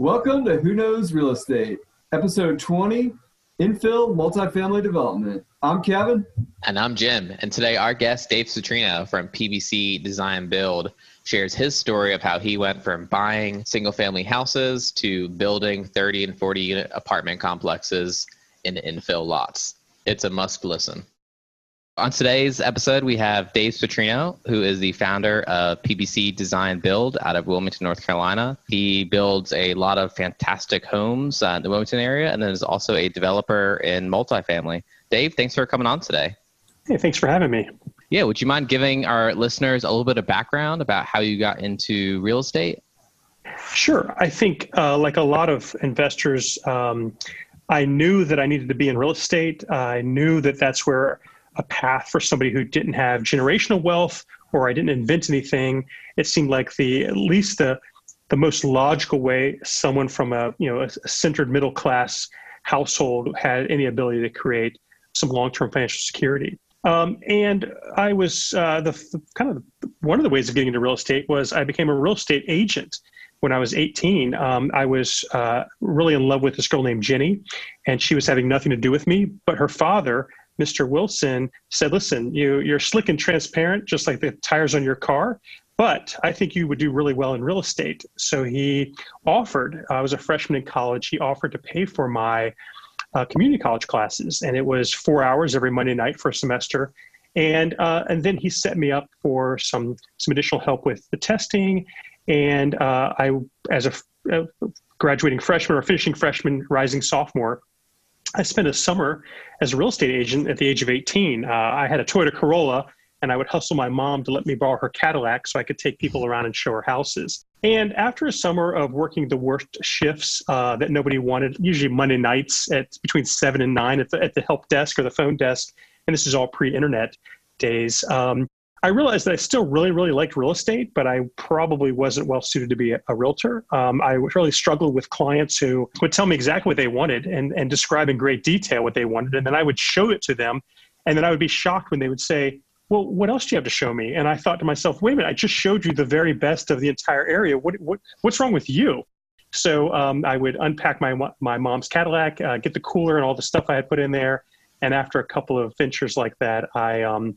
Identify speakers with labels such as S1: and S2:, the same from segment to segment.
S1: Welcome to Who Knows Real Estate, episode 20 Infill Multifamily Development. I'm Kevin.
S2: And I'm Jim. And today, our guest, Dave Citrino from PBC Design Build, shares his story of how he went from buying single family houses to building 30 and 40 unit apartment complexes in infill lots. It's a must listen. On today's episode, we have Dave Citrino, who is the founder of PBC Design Build out of Wilmington, North Carolina. He builds a lot of fantastic homes uh, in the Wilmington area and then is also a developer in multifamily. Dave, thanks for coming on today.
S3: Hey, thanks for having me.
S2: Yeah, would you mind giving our listeners a little bit of background about how you got into real estate?
S3: Sure. I think, uh, like a lot of investors, um, I knew that I needed to be in real estate. I knew that that's where a path for somebody who didn't have generational wealth or I didn't invent anything. It seemed like the at least the the most logical way someone from a you know a centered middle class household had any ability to create some long term financial security. Um, and I was uh, the, the, kind of one of the ways of getting into real estate was I became a real estate agent when I was 18. Um, I was uh, really in love with this girl named Jenny, and she was having nothing to do with me. But her father Mr. Wilson said, listen, you, you're slick and transparent, just like the tires on your car, but I think you would do really well in real estate. So he offered, I was a freshman in college, he offered to pay for my uh, community college classes. And it was four hours every Monday night for a semester. And, uh, and then he set me up for some, some additional help with the testing. And uh, I, as a, a graduating freshman or finishing freshman, rising sophomore, I spent a summer as a real estate agent at the age of 18. Uh, I had a Toyota Corolla, and I would hustle my mom to let me borrow her Cadillac so I could take people around and show her houses. And after a summer of working the worst shifts uh, that nobody wanted, usually Monday nights at between seven and nine at the, at the help desk or the phone desk, and this is all pre-internet days, um, I realized that I still really, really liked real estate, but I probably wasn't well suited to be a, a realtor. Um, I really struggled with clients who would tell me exactly what they wanted and, and describe in great detail what they wanted. And then I would show it to them. And then I would be shocked when they would say, well, what else do you have to show me? And I thought to myself, wait a minute, I just showed you the very best of the entire area. What, what, what's wrong with you? So um, I would unpack my, my mom's Cadillac, uh, get the cooler and all the stuff I had put in there. And after a couple of ventures like that, I, um,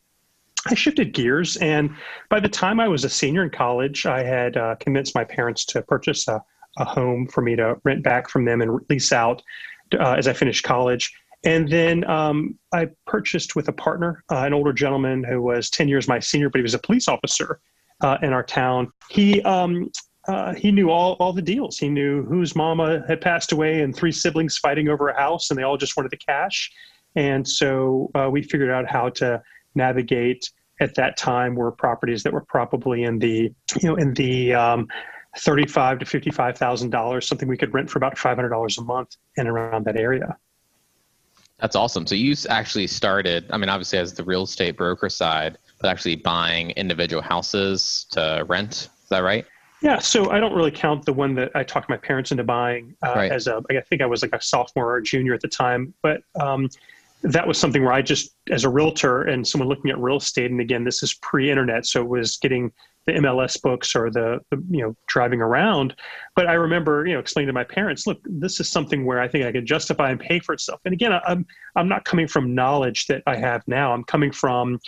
S3: I shifted gears, and by the time I was a senior in college, I had uh, convinced my parents to purchase a, a, home for me to rent back from them and lease out uh, as I finished college. And then um, I purchased with a partner, uh, an older gentleman who was 10 years my senior, but he was a police officer uh, in our town. He um, uh, he knew all, all the deals. He knew whose mama had passed away and three siblings fighting over a house, and they all just wanted the cash. And so uh, we figured out how to navigate at that time were properties that were probably in the you know in the um, thirty-five to fifty-five thousand dollars, something we could rent for about five hundred dollars a month in around that area.
S2: That's awesome. So you actually started, I mean, obviously as the real estate broker side, but actually buying individual houses to rent. Is that right?
S3: Yeah, so I don't really count the one that I talked my parents into buying uh, right. as a. I think I was like a sophomore or junior at the time, but um, that was something where I just, as a realtor and someone looking at real estate, and again, this is pre-internet, so it was getting the MLS books or the, the, you know driving around. But I remember you know explaining to my parents, look, this is something where I think I can justify and pay for itself. And again, I'm I'm not coming from knowledge that I have now. I'm coming from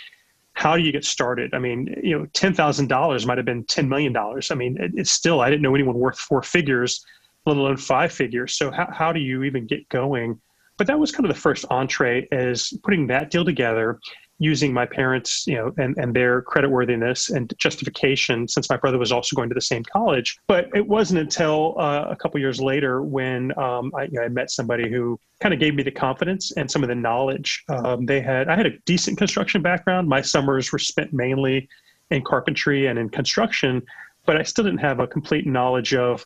S3: how do you get started? I mean, you know, ten thousand dollars might have been ten million dollars. I mean, it, it's still I didn't know anyone worth four figures, let alone five figures. So how how do you even get going? But that was kind of the first entree as putting that deal together using my parents you know and, and their credit worthiness and justification since my brother was also going to the same college. But it wasn't until uh, a couple years later when um, I, you know, I, met somebody who kind of gave me the confidence and some of the knowledge um, they had i had a decent construction background. My summers were spent mainly in carpentry and in construction but i still didn't have a complete knowledge of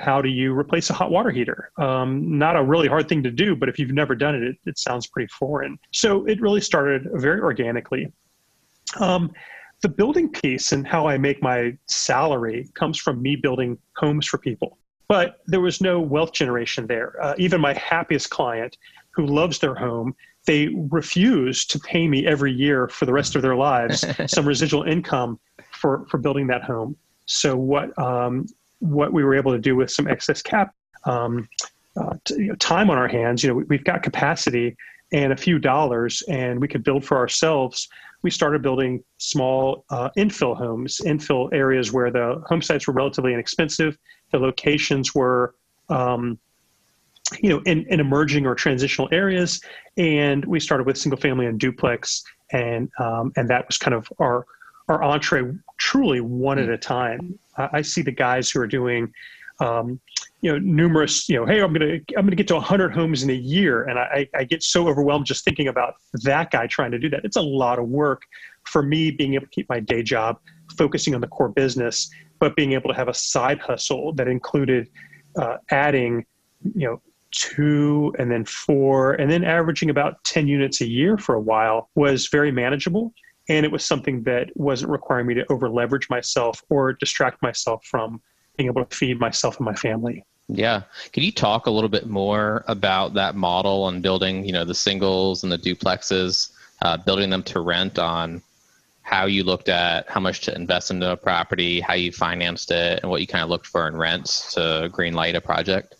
S3: how do you replace a hot water heater? Um, not a really hard thing to do, but if you've never done it, it, it sounds pretty foreign. So it really started very organically. Um, the building piece and how I make my salary comes from me building homes for people. But there was no wealth generation there. Uh, even my happiest client who loves their home, they refuse to pay me every year for the rest of their lives some residual income for, for building that home. So what um, what we were able to do with some excess cap um, uh, t- you know, time on our hands. You know, we, we've got capacity and a few dollars, and we could build for ourselves. We started building small uh, infill homes, infill areas where the home sites were relatively inexpensive. The locations were um, you know, in, in emerging or transitional areas. And we started with single family and duplex, and um, and that was kind of our our entree, truly one at a time. I, see the guys who are doing, um, you know, numerous, you know, hey, I'm gonna I'm gonna get to 100 homes in a year, and I, I get so overwhelmed just thinking about that guy trying to do that. It's a lot of work for me being able to keep my day job, focusing on the core business, but being able to have a side hustle that included uh, adding, you know, two and then four and then averaging about 10 units a year for a while was very manageable and it was something that wasn't requiring me to over leverage myself or distract myself from being able to feed myself and my family.
S2: Yeah. Can you talk a little bit more about that model and building you know the singles and the duplexes uh, building them to rent on how you looked at how much to invest into a property how you financed it and what you kind of looked for in rents to green light a project?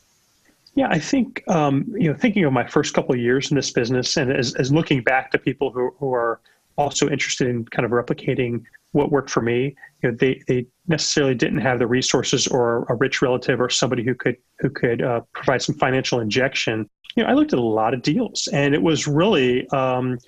S3: Yeah, I think um, you know, thinking of my first couple of years in this business, and as, as looking back to people who, who are also interested in kind of replicating what worked for me, you know, they they necessarily didn't have the resources or a rich relative or somebody who could who could uh, provide some financial injection. You know, I looked at a lot of deals, and it was really um,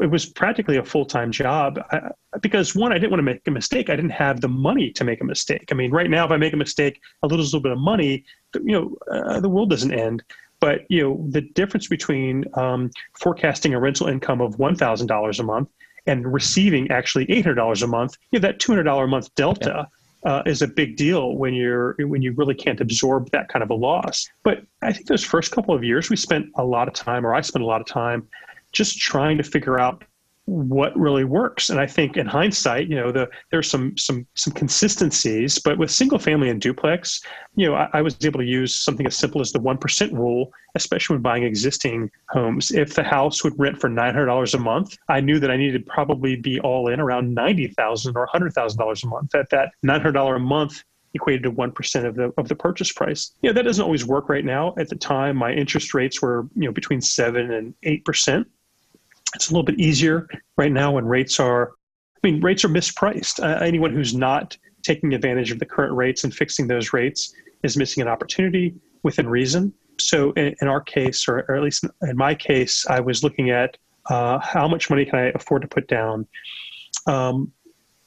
S3: it was practically a full time job I, because one, I didn't want to make a mistake. I didn't have the money to make a mistake. I mean, right now, if I make a mistake, a little, little bit of money, you know, uh, the world doesn't end. But you know, the difference between um, forecasting a rental income of one thousand dollars a month and receiving actually eight hundred dollars a month, you know, that two hundred dollar a month delta. Yeah. Uh, is a big deal when you're when you really can't absorb that kind of a loss. But I think those first couple of years, we spent a lot of time, or I spent a lot of time, just trying to figure out what really works. And I think in hindsight, you know, the, there's some some some consistencies, but with single family and duplex, you know, I, I was able to use something as simple as the one percent rule, especially when buying existing homes. If the house would rent for nine hundred dollars a month, I knew that I needed to probably be all in around ninety thousand or hundred thousand dollars a month. At that nine hundred dollar a month equated to 1% of the of the purchase price. You know, that doesn't always work right now. At the time, my interest rates were, you know, between 7 and 8%. It's a little bit easier right now when rates are, I mean, rates are mispriced. Uh, anyone who's not taking advantage of the current rates and fixing those rates is missing an opportunity within reason. So in, in our case, or, or, at least in my case, I was looking at uh, how much money can I afford to put down? Um,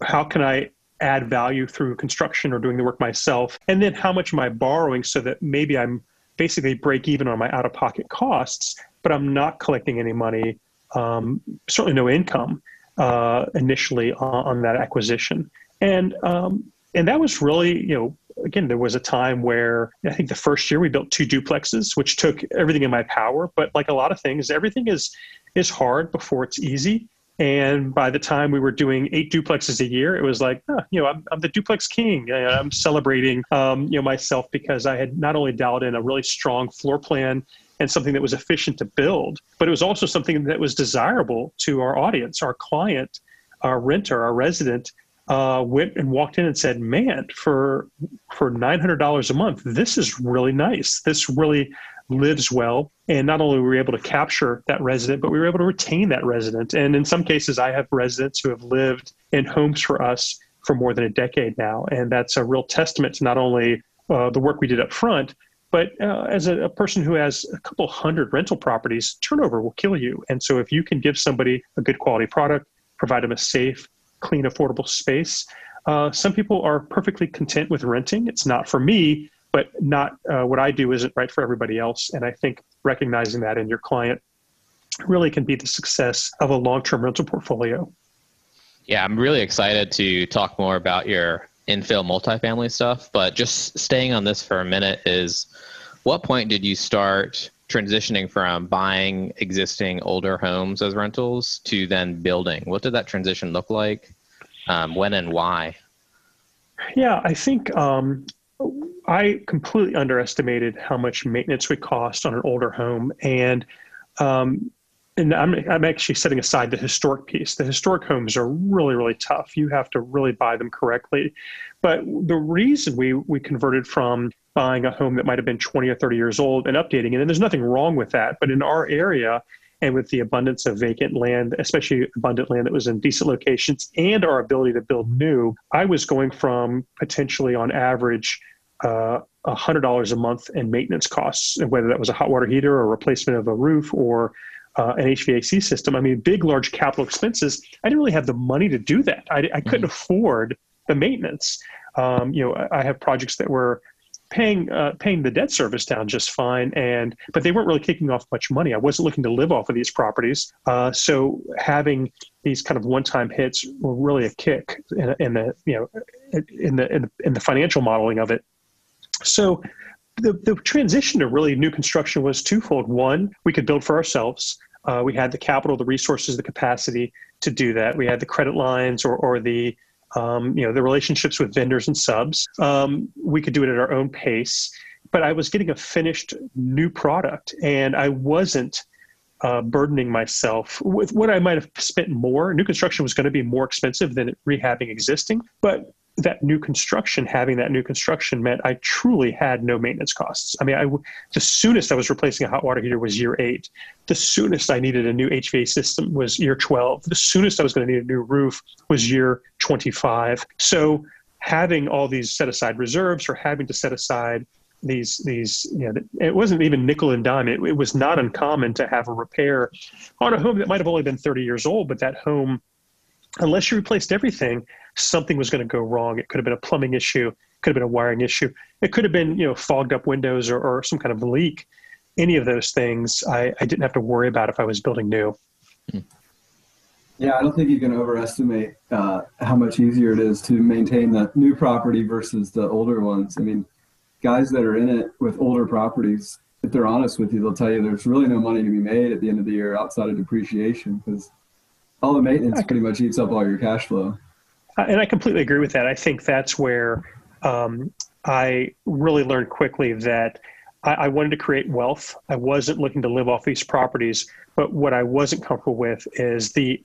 S3: how can I add value through construction or doing the work myself? And then how much am I borrowing so that maybe I'm basically break even on my out of pocket costs, but I'm not collecting any money um, certainly no income uh, initially on, on, that acquisition. And um, and that was really, you know, again, there was a time where I think the first year we built two duplexes, which took everything in my power. But like a lot of things, everything is is hard before it's easy. And by the time we were doing eight duplexes a year, it was like, oh, you know, I'm, I'm the duplex king. I'm celebrating, um, you know, myself because I had not only dialed in a really strong floor plan and something that was efficient to build, but it was also something that was desirable to our audience, our client, our renter, our resident. Uh, went and walked in and said, "Man, for for nine hundred dollars a month, this is really nice. This really lives well." And not only were we able to capture that resident, but we were able to retain that resident. And in some cases, I have residents who have lived in homes for us for more than a decade now, and that's a real testament to not only uh, the work we did up front, but uh, as a, a, person who has a couple hundred rental properties, turnover will kill you. And so if you can give somebody a good quality product, provide them a safe, clean, affordable space, uh, some people are perfectly content with renting. It's not for me, but not uh, what I do isn't right for everybody else. And I think recognizing that in your client really can be the success of a long-term rental portfolio.
S2: Yeah, I'm really excited to talk more about your infill multifamily stuff, but just staying on this for a minute is what point did you start transitioning from buying existing older homes as rentals to then building? What did that transition look like? Um, when and why?
S3: Yeah, I think um, I completely underestimated how much maintenance would cost on an older home. And um, and I'm, I'm actually setting aside the historic piece. The historic homes are really, really tough. You have to really buy them correctly. But the reason we, we converted from buying a home that might have been 20 or 30 years old and updating it, and there's nothing wrong with that, but in our area, and with the abundance of vacant land, especially abundant land that was in decent locations, and our ability to build new, I was going from potentially on average uh, $100 a month in maintenance costs, whether that was a hot water heater or replacement of a roof or uh, an HVAC system. I mean, big, large capital expenses. I didn't really have the money to do that. I, I couldn't mm-hmm. afford the maintenance. Um, you know, I have projects that were paying uh, paying the debt service down just fine, and but they weren't really kicking off much money. I wasn't looking to live off of these properties, uh, so having these kind of one time hits were really a kick in, in the you know in the, in the in the financial modeling of it. So the, the transition to really new construction was twofold. One, we could build for ourselves. Uh, we had the capital, the resources, the capacity to do that. We had the credit lines or, or the um, you know the relationships with vendors and subs. Um, we could do it at our own pace. But I was getting a finished new product, and I wasn't uh, burdening myself with what I might have spent more. New construction was going to be more expensive than rehabbing existing, but that new construction, having that new construction meant I truly had no maintenance costs. I mean, I, the soonest I was replacing a hot water heater was year eight. The soonest I needed a new HVAC system was year 12. The soonest I was going to need a new roof was year 25. So having all these set aside reserves or having to set aside these these you know it wasn't even nickel and dime it, it was not uncommon to have a repair on a home that might have only been 30 years old but that home unless you replaced everything, something was going to go wrong. It could have been a plumbing issue, could have been a wiring issue, it could have been you know fogged up windows or, or some kind of leak. Any of those things, I, I didn't have to worry about if I was building new.
S1: Yeah, I don't think you can overestimate uh, how much easier it is to maintain the new property versus the older ones. I mean, guys that are in it with older properties, if they're honest with you, they'll tell you there's really no money to be made at the end of the year outside of depreciation because all the maintenance pretty much eats up all your cash flow.
S3: And I completely agree with that. I think that's where um, I really learned quickly that I, I, wanted to create wealth. I wasn't looking to live off these properties, but what I wasn't comfortable with is the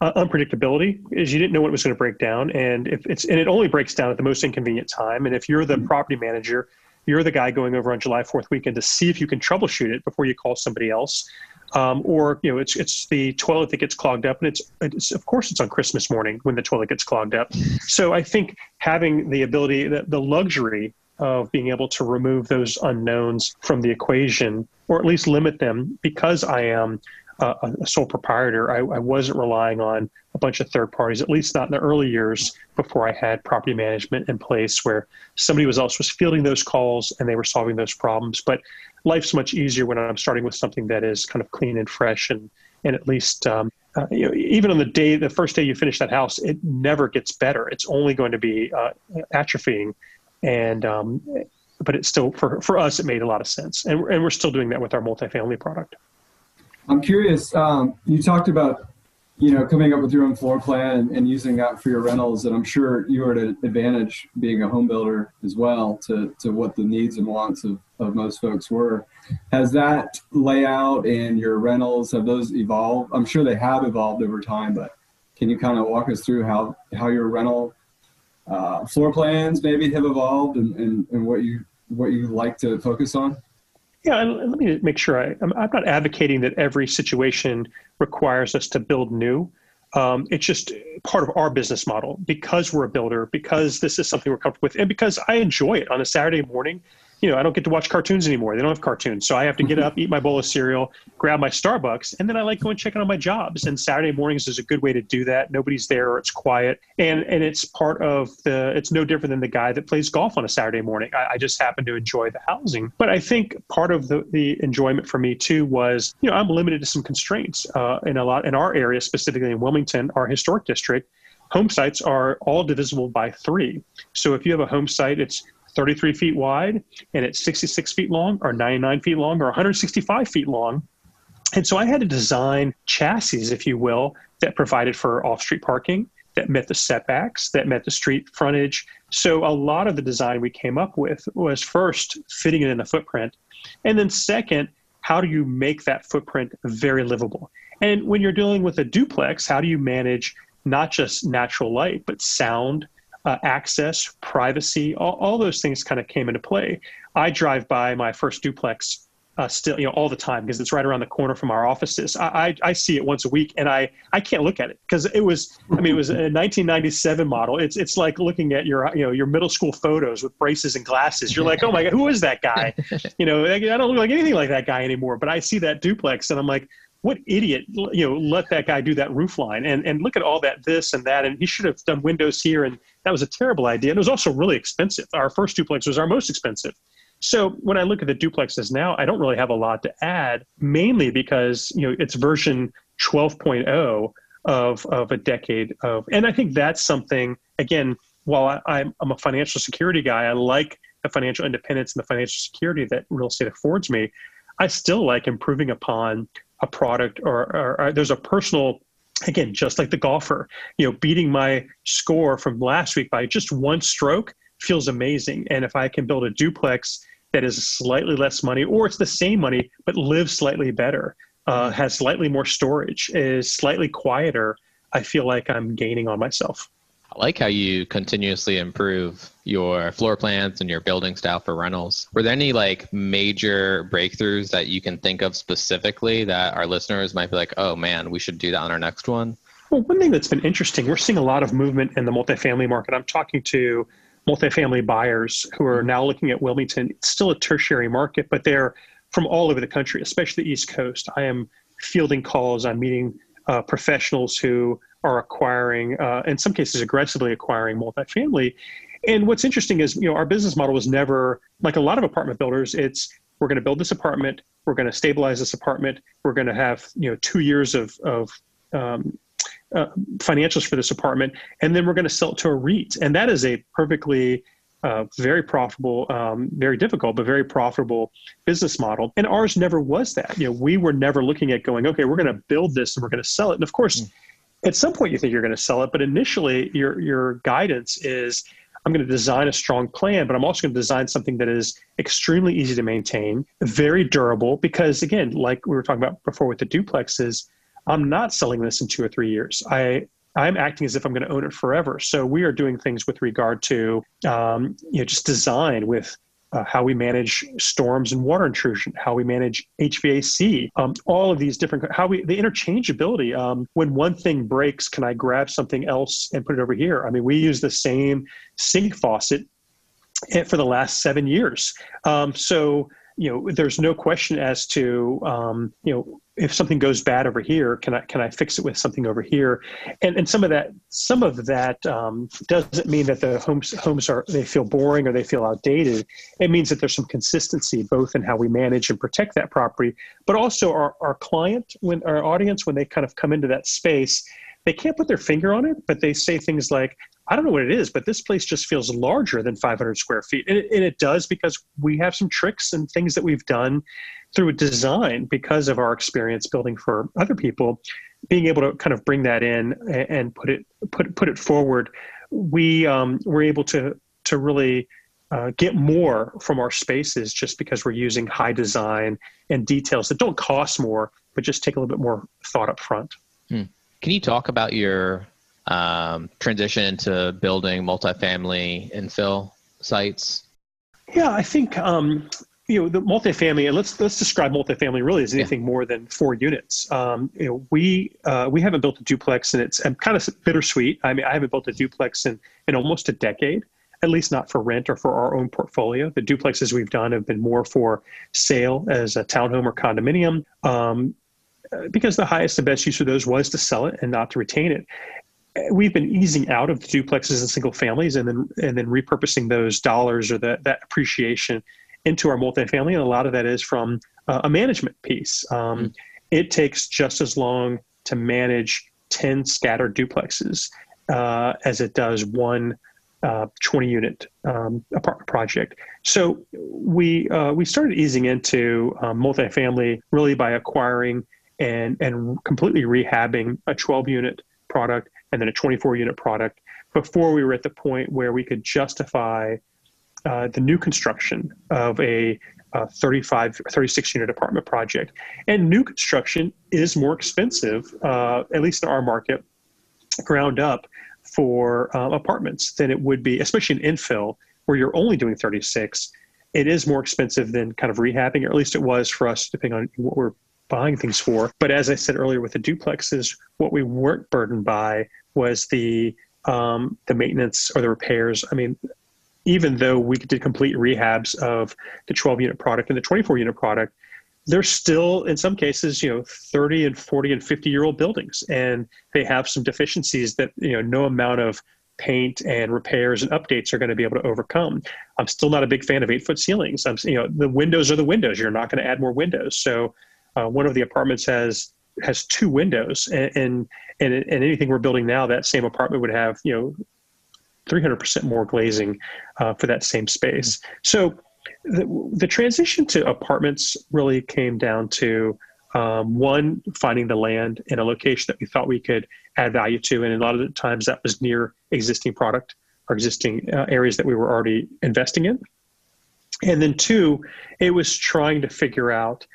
S3: uh, unpredictability. Is you didn't know what was going to break down, and if it's and it only breaks down at the most inconvenient time. And if you're the mm-hmm. property manager, you're the guy going over on July 4th weekend to see if you can troubleshoot it before you call somebody else um, or you know it's it's the toilet that gets clogged up and it's, it's of course it's on christmas morning when the toilet gets clogged up. So i think having the ability the, the luxury of being able to remove those unknowns from the equation or at least limit them because i am a, a sole proprietor I, I wasn't relying on a bunch of third parties at least not in the early years before i had property management in place where somebody else was fielding those calls and they were solving those problems. But life's much easier when I'm starting with something that is kind of clean and fresh and and at least um, uh, you know, even on the day the first day you finish that house, it never gets better. It's only going to be uh, atrophying, and um, but it's still for for us it made a lot of sense, and and we're still doing that with our multifamily product.
S1: I'm curious. Um, you talked about you know, coming up with your own floor plan and, and, using that for your rentals. And I'm sure you are at an advantage being a home builder as well to, to what the needs and wants of, of most folks were. Has that layout and your rentals, have those evolved? I'm sure they have evolved over time, but can you kind of walk us through how, how your rental uh, floor plans maybe have evolved and, and, and what you what you like to focus on?
S3: Yeah, let me make sure I, I'm, I'm not advocating that every situation requires us to build new. Um, it's just part of our business model because we're a builder, because this is something we're comfortable with, and because I enjoy it on a Saturday morning you know, I don't get to watch cartoons anymore. They don't have cartoons. So I have to get up, eat my bowl of cereal, grab my Starbucks, and then I like going checking on my jobs. And Saturday mornings is a good way to do that. Nobody's there or it's quiet. And and it's part of the it's no different than the guy that plays golf on a Saturday morning. I, I just happen to enjoy the housing. But I think part of the, the enjoyment for me too was, you know, I'm limited to some constraints uh, in a lot in our area, specifically in Wilmington, our historic district home sites are all divisible by three. So if you have a home site, it's 33 feet wide and it's 66 feet long or 99 feet long or 165 feet long. And so I had to design chassis, if you will, that provided for off street parking, that met the setbacks, that met the street frontage. So a lot of the design we came up with was first fitting it in the footprint. And then second, how do you make that footprint very livable? And when you're dealing with a duplex, how do you manage not just natural light, but sound, uh, access, privacy, all, all those things kind of came into play. I drive by my first duplex uh, still, you know, all the time because it's right around the corner from our offices. I, I, I see it once a week, and I, I can't look at it because it was, I mean, it was a 1997 model. It's it's like looking at your you know your middle school photos with braces and glasses. You're like, oh my god, who is that guy? You know, I don't look like anything like that guy anymore. But I see that duplex, and I'm like, what idiot you know let that guy do that roof line and and look at all that this and that and he should have done windows here and that was a terrible idea and it was also really expensive. Our first duplex was our most expensive. So when i look at the duplexes now i don't really have a lot to add mainly because you know it's version 12.0 of of a decade of and i think that's something again while I, I'm, I'm a financial security guy i like the financial independence and the financial security that real estate affords me. I still like improving upon a product or, or, or there's a personal again just like the golfer you know beating my score from last week by just one stroke feels amazing. And if i can build a duplex that is slightly less money or it's the same money but lives slightly better uh, has slightly more storage is slightly quieter i feel like i'm gaining on myself
S2: I like how you continuously improve your floor plans and your building style for rentals. Were there any like major breakthroughs that you can think of specifically that our listeners might be like, oh man, we should do that on our next one?
S3: Well, one thing that's been interesting, we're seeing a lot of movement in the multifamily market. I'm talking to multifamily buyers who are now looking at Wilmington. It's still a tertiary market, but they're from all over the country, especially the East Coast. I am fielding calls, I'm meeting uh, professionals who are acquiring, uh, in some cases, aggressively acquiring multifamily. And what's interesting is, you know, our business model was never like a lot of apartment builders. It's we're going to build this apartment, we're going to stabilize this apartment, we're going to have you know two years of of um, uh, financials for this apartment, and then we're going to sell it to a REIT, and that is a perfectly uh, very profitable, um, very difficult, but very profitable business model. And ours never was that. You know, we were never looking at going, okay, we're going to build this and we're going to sell it. And of course, mm at some point you think you're going to sell it, but initially your your guidance is I'm going to design a strong plan, but I'm also going to design something that is extremely easy to maintain, very durable. Because again, like we were talking about before with the duplexes, I'm not selling this in two or three years. I I'm acting as if I'm going to own it forever. So we are doing things with regard to um, you know just design with uh, how we manage storms and water intrusion, how we manage HVAC, um, all of these different, how we, the interchangeability. Um, when one thing breaks, can I grab something else and put it over here? I mean, we use the same sink faucet eh, for the last seven years. Um, so, you know, there's no question as to, um, you know, if something goes bad over here, can I can I fix it with something over here? And and some of that some of that um, doesn't mean that the homes homes are they feel boring or they feel outdated. It means that there's some consistency both in how we manage and protect that property, but also our our client when our audience when they kind of come into that space, they can't put their finger on it, but they say things like, I don't know what it is, but this place just feels larger than 500 square feet. And it, and it, does because we have some tricks and things that we've done through design because of our experience building for other people being able to kind of bring that in and put it put put it forward we um, we're able to to really uh, get more from our spaces just because we're using high design and details that don't cost more but just take a little bit more thought up front
S2: hmm. can you talk about your um, transition into building multifamily infill sites?
S3: Yeah i think um, you know the multifamily let's let's describe multifamily really as anything yeah. more than four units. Um, you know we uh, we haven't built a duplex and it's I'm kind of bittersweet. I mean i haven't built a duplex in in almost a decade at least not for rent or for our own portfolio. The duplexes we've done have been more for sale as a townhome or condominium um, because the highest and best use of those was to sell it and not to retain it we've been easing out of the duplexes and single families and then and then repurposing those dollars or that that appreciation into our multifamily, and a lot of that is from uh, a management piece. Um, mm. It takes just as long to manage 10 scattered duplexes uh, as it does one uh, 20 unit um, apartment project. So we uh, we started easing into um, multifamily really by acquiring and and completely rehabbing a 12 unit product and then a 24 unit product before we were at the point where we could justify uh, the new construction of a a 35 36 unit apartment project. And new construction is more expensive uh, at least in our market ground up for uh, apartments than it would be especially in infill where you're only doing 36 it is more expensive than kind of rehabbing or at least it was for us depending on what we're buying things for. But as i said earlier with the duplexes what we weren't burdened by was the um, the maintenance or the repairs i mean even though we did complete rehabs of the 12 unit product and the 24 unit product, they're still in some cases, you know, 30 and 40 and 50 year old buildings, and they have some deficiencies that you know no amount of paint and repairs and updates are going to be able to overcome. I'm still not a big fan of eight foot ceilings. I'm, you know, the windows are the windows. You're not going to add more windows. So, uh, one of the apartments has has two windows, and, and and and anything we're building now, that same apartment would have you know 300% more glazing uh, for that same space. So the, the, transition to apartments really came down to um, one, finding the land in a location that we thought we could add value to. And a lot of the times that was near existing product or existing uh, areas that we were already investing in. And then two, it was trying to figure out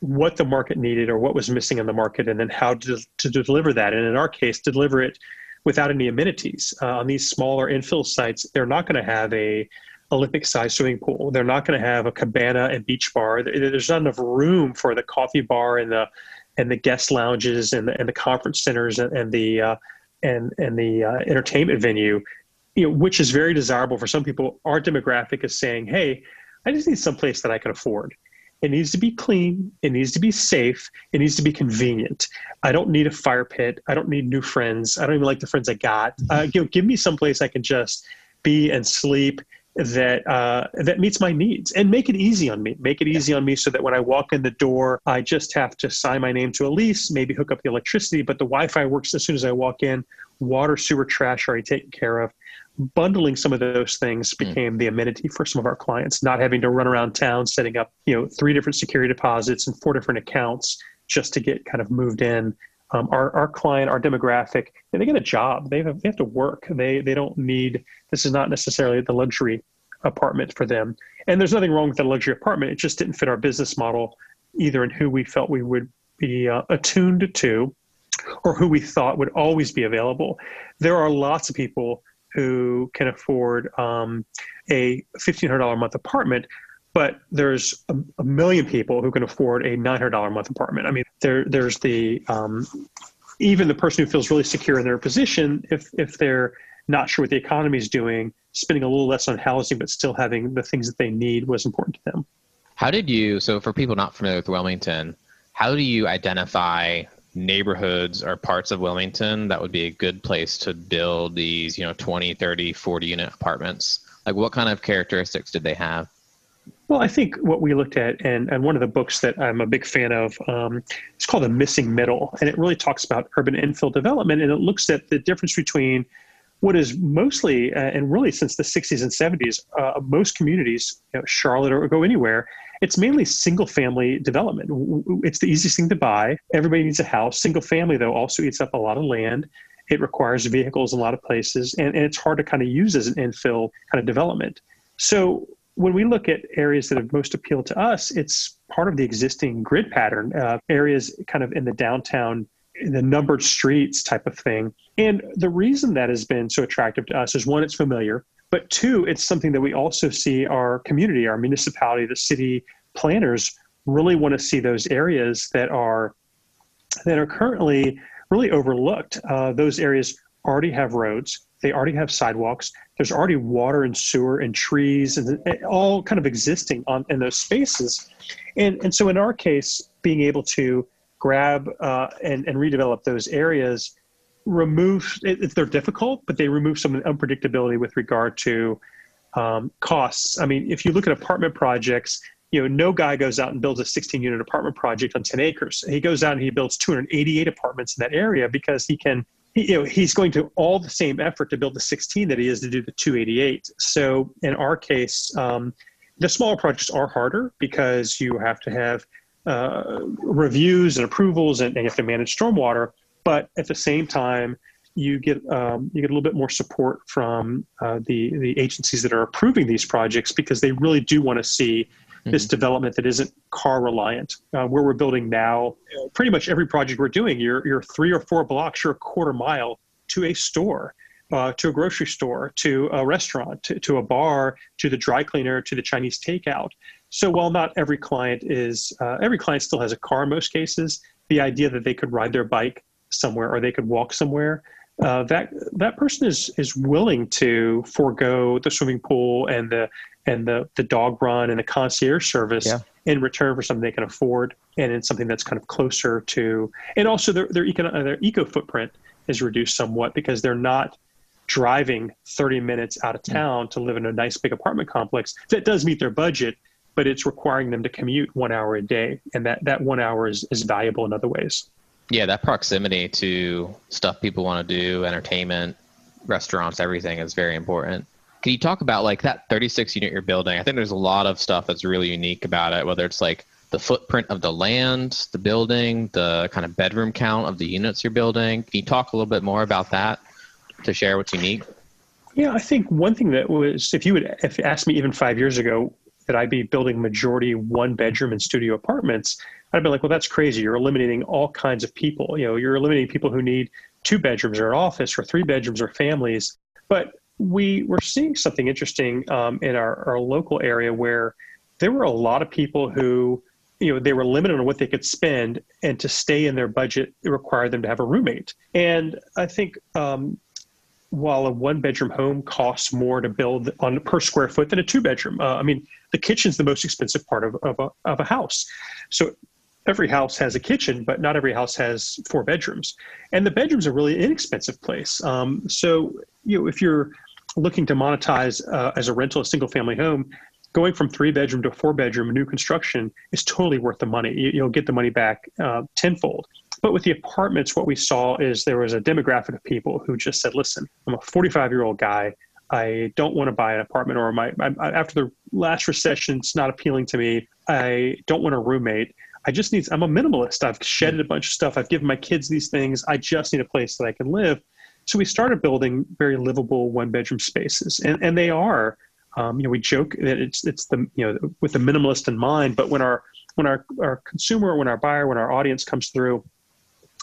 S3: what the market needed or what was missing in the market and then how to, to deliver that. And in our case, deliver it without any amenities. Uh, on these smaller infill sites, they're not going to have a Olympic sized swimming pool. They're not going to have a cabana and beach bar. There's not enough room for the coffee bar and the and the guest lounges and the, and the conference centers and, and the uh, and and the uh, entertainment venue, you know, which is very desirable for some people. Our demographic is saying, "Hey, I just need some place that I can afford." It needs to be clean. It needs to be safe. It needs to be convenient. I don't need a fire pit. I don't need new friends. I don't even like the friends I got. Uh, you know, give me some place I can just be and sleep that uh, that meets my needs and make it easy on me. Make it easy on me so that when I walk in the door, I just have to sign my name to a lease, maybe hook up the electricity, but the Wi-Fi works as soon as I walk in. Water, sewer, trash are already taken care of bundling some of those things hmm. became mm. the amenity for some of our clients not having to run around town setting up you know three different security deposits and four different accounts just to get kind of moved in. Um, our, our client our demographic they get a job. They have, they have to work. They they don't need this is not necessarily the luxury apartment for them. And there's nothing wrong with the luxury apartment. It just didn't fit our business model either in who we felt we would be uh, attuned to or who we thought would always be available. There are lots of people who can afford um, a $1,500 a month apartment, but there's a, a, million people who can afford a $900 a month apartment. I mean, there, there's the um, even the person who feels really secure in their position, if if they're not sure what the economy is doing, spending a little less on housing but still having the things that they need was important to them.
S2: How did you? So, for people not familiar with Wilmington, how do you identify neighborhoods or parts of Wilmington that would be a good place to build these, you know, 20, 30, 40 unit apartments? Like what kind of characteristics did they have?
S3: Well, I think what we looked at, and, and one of the books that I'm a big fan of, um, it's called The Missing Middle. And it really talks about urban infill development. And it looks at the difference between what is mostly, uh, and really since the 60s and 70s, uh, most communities, you know, Charlotte or go anywhere, it's mainly single family development. It's the easiest thing to buy. Everybody needs a house. Single family, though, also eats up a lot of land. It requires vehicles in a lot of places, and, and it's hard to kind of use as an infill kind of development. So when we look at areas that have most appealed to us, it's part of the existing grid pattern, uh, areas kind of in the downtown, the numbered streets type of thing. And the reason that has been so attractive to us is one, it's familiar. But two, it's something that we also see our community, our municipality, the city planners really want to see those areas that are that are currently really overlooked. Uh, those areas already have roads, they already have sidewalks. There's already water and sewer and trees and all kind of existing on in those spaces. And and so in our case, being able to grab uh, and, and redevelop those areas remove it, they're difficult, but they remove some unpredictability with regard to um, costs. I mean, if you look at apartment projects, you know, no guy goes out and builds a 16 unit apartment project on 10 acres. He goes out and he builds 288 apartments in that area because he can, he, you know, he's going to all the same effort to build the 16 that he is to do the 288. So in our case, um, the smaller projects are harder because you have to have uh, reviews and approvals and, and you have to manage stormwater but at the same time, you get um, you get a little bit more support from uh, the the agencies that are approving these projects because they really do want to see this development that isn't car reliant. Uh, where we're building now, pretty much every project we're doing, you're, you're three or four blocks, you're a quarter mile to a store. Uh, to a grocery store, to a restaurant, to, to a bar, to the dry cleaner, to the Chinese takeout. So while not every client is, uh, every client still has a car in most cases, the idea that they could ride their bike somewhere or they could walk somewhere, uh, that that person is is willing to forego the swimming pool and the and the the dog run and the concierge service yeah. in return for something they can afford and in something that's kind of closer to and also their their eco their eco footprint is reduced somewhat because they're not driving 30 minutes out of mm. town to live in a nice big apartment complex that does meet their budget but it's requiring them to commute one hour a day and that that one hour is, is valuable in other ways
S2: yeah that proximity to stuff people want to do entertainment restaurants everything is very important can you talk about like that 36 unit you're building? I think there's a lot of stuff that's really unique about it, whether it's like the footprint of the land, the building, the kind of bedroom count of the units you're building. Can you talk a little bit more about that to share what's unique?
S3: Yeah, I think one thing that was, if you would if you asked me even five years ago that I'd be building majority one bedroom and studio apartments, I'd be like, well, that's crazy. You're eliminating all kinds of people. You know, you're eliminating people who need two bedrooms or an office or three bedrooms or families. But we were seeing something interesting um, in our, our local area where there were a lot of people who you know they were limited on what they could spend and to stay in their budget it required them to have a roommate and i think um, while a one bedroom home costs more to build on per square foot than a two bedroom uh, i mean the kitchen's the most expensive part of, of, a, of a house so every house has a kitchen but not every house has four bedrooms and the bedroom's a really inexpensive place um, so you know if you're looking to monetize uh, as a rental, a single family home, going from three bedroom to four bedroom, new construction is totally worth the money. You, will get the money back uh, tenfold. But with the apartments, what we saw is there was a demographic of people who just said, listen, I'm a 45 year old guy. I don't want to buy an apartment or my, after the last recession, it's not appealing to me. I don't want a roommate. I just need, I'm a minimalist. I've shedded a bunch of stuff. I've given my kids these things. I just need a place that I can live. So we started building very livable one bedroom spaces, and, and they are. Um, you know, we joke that it's it's the you know with the minimalist in mind, but when our when our our consumer, when our buyer, when our audience comes through,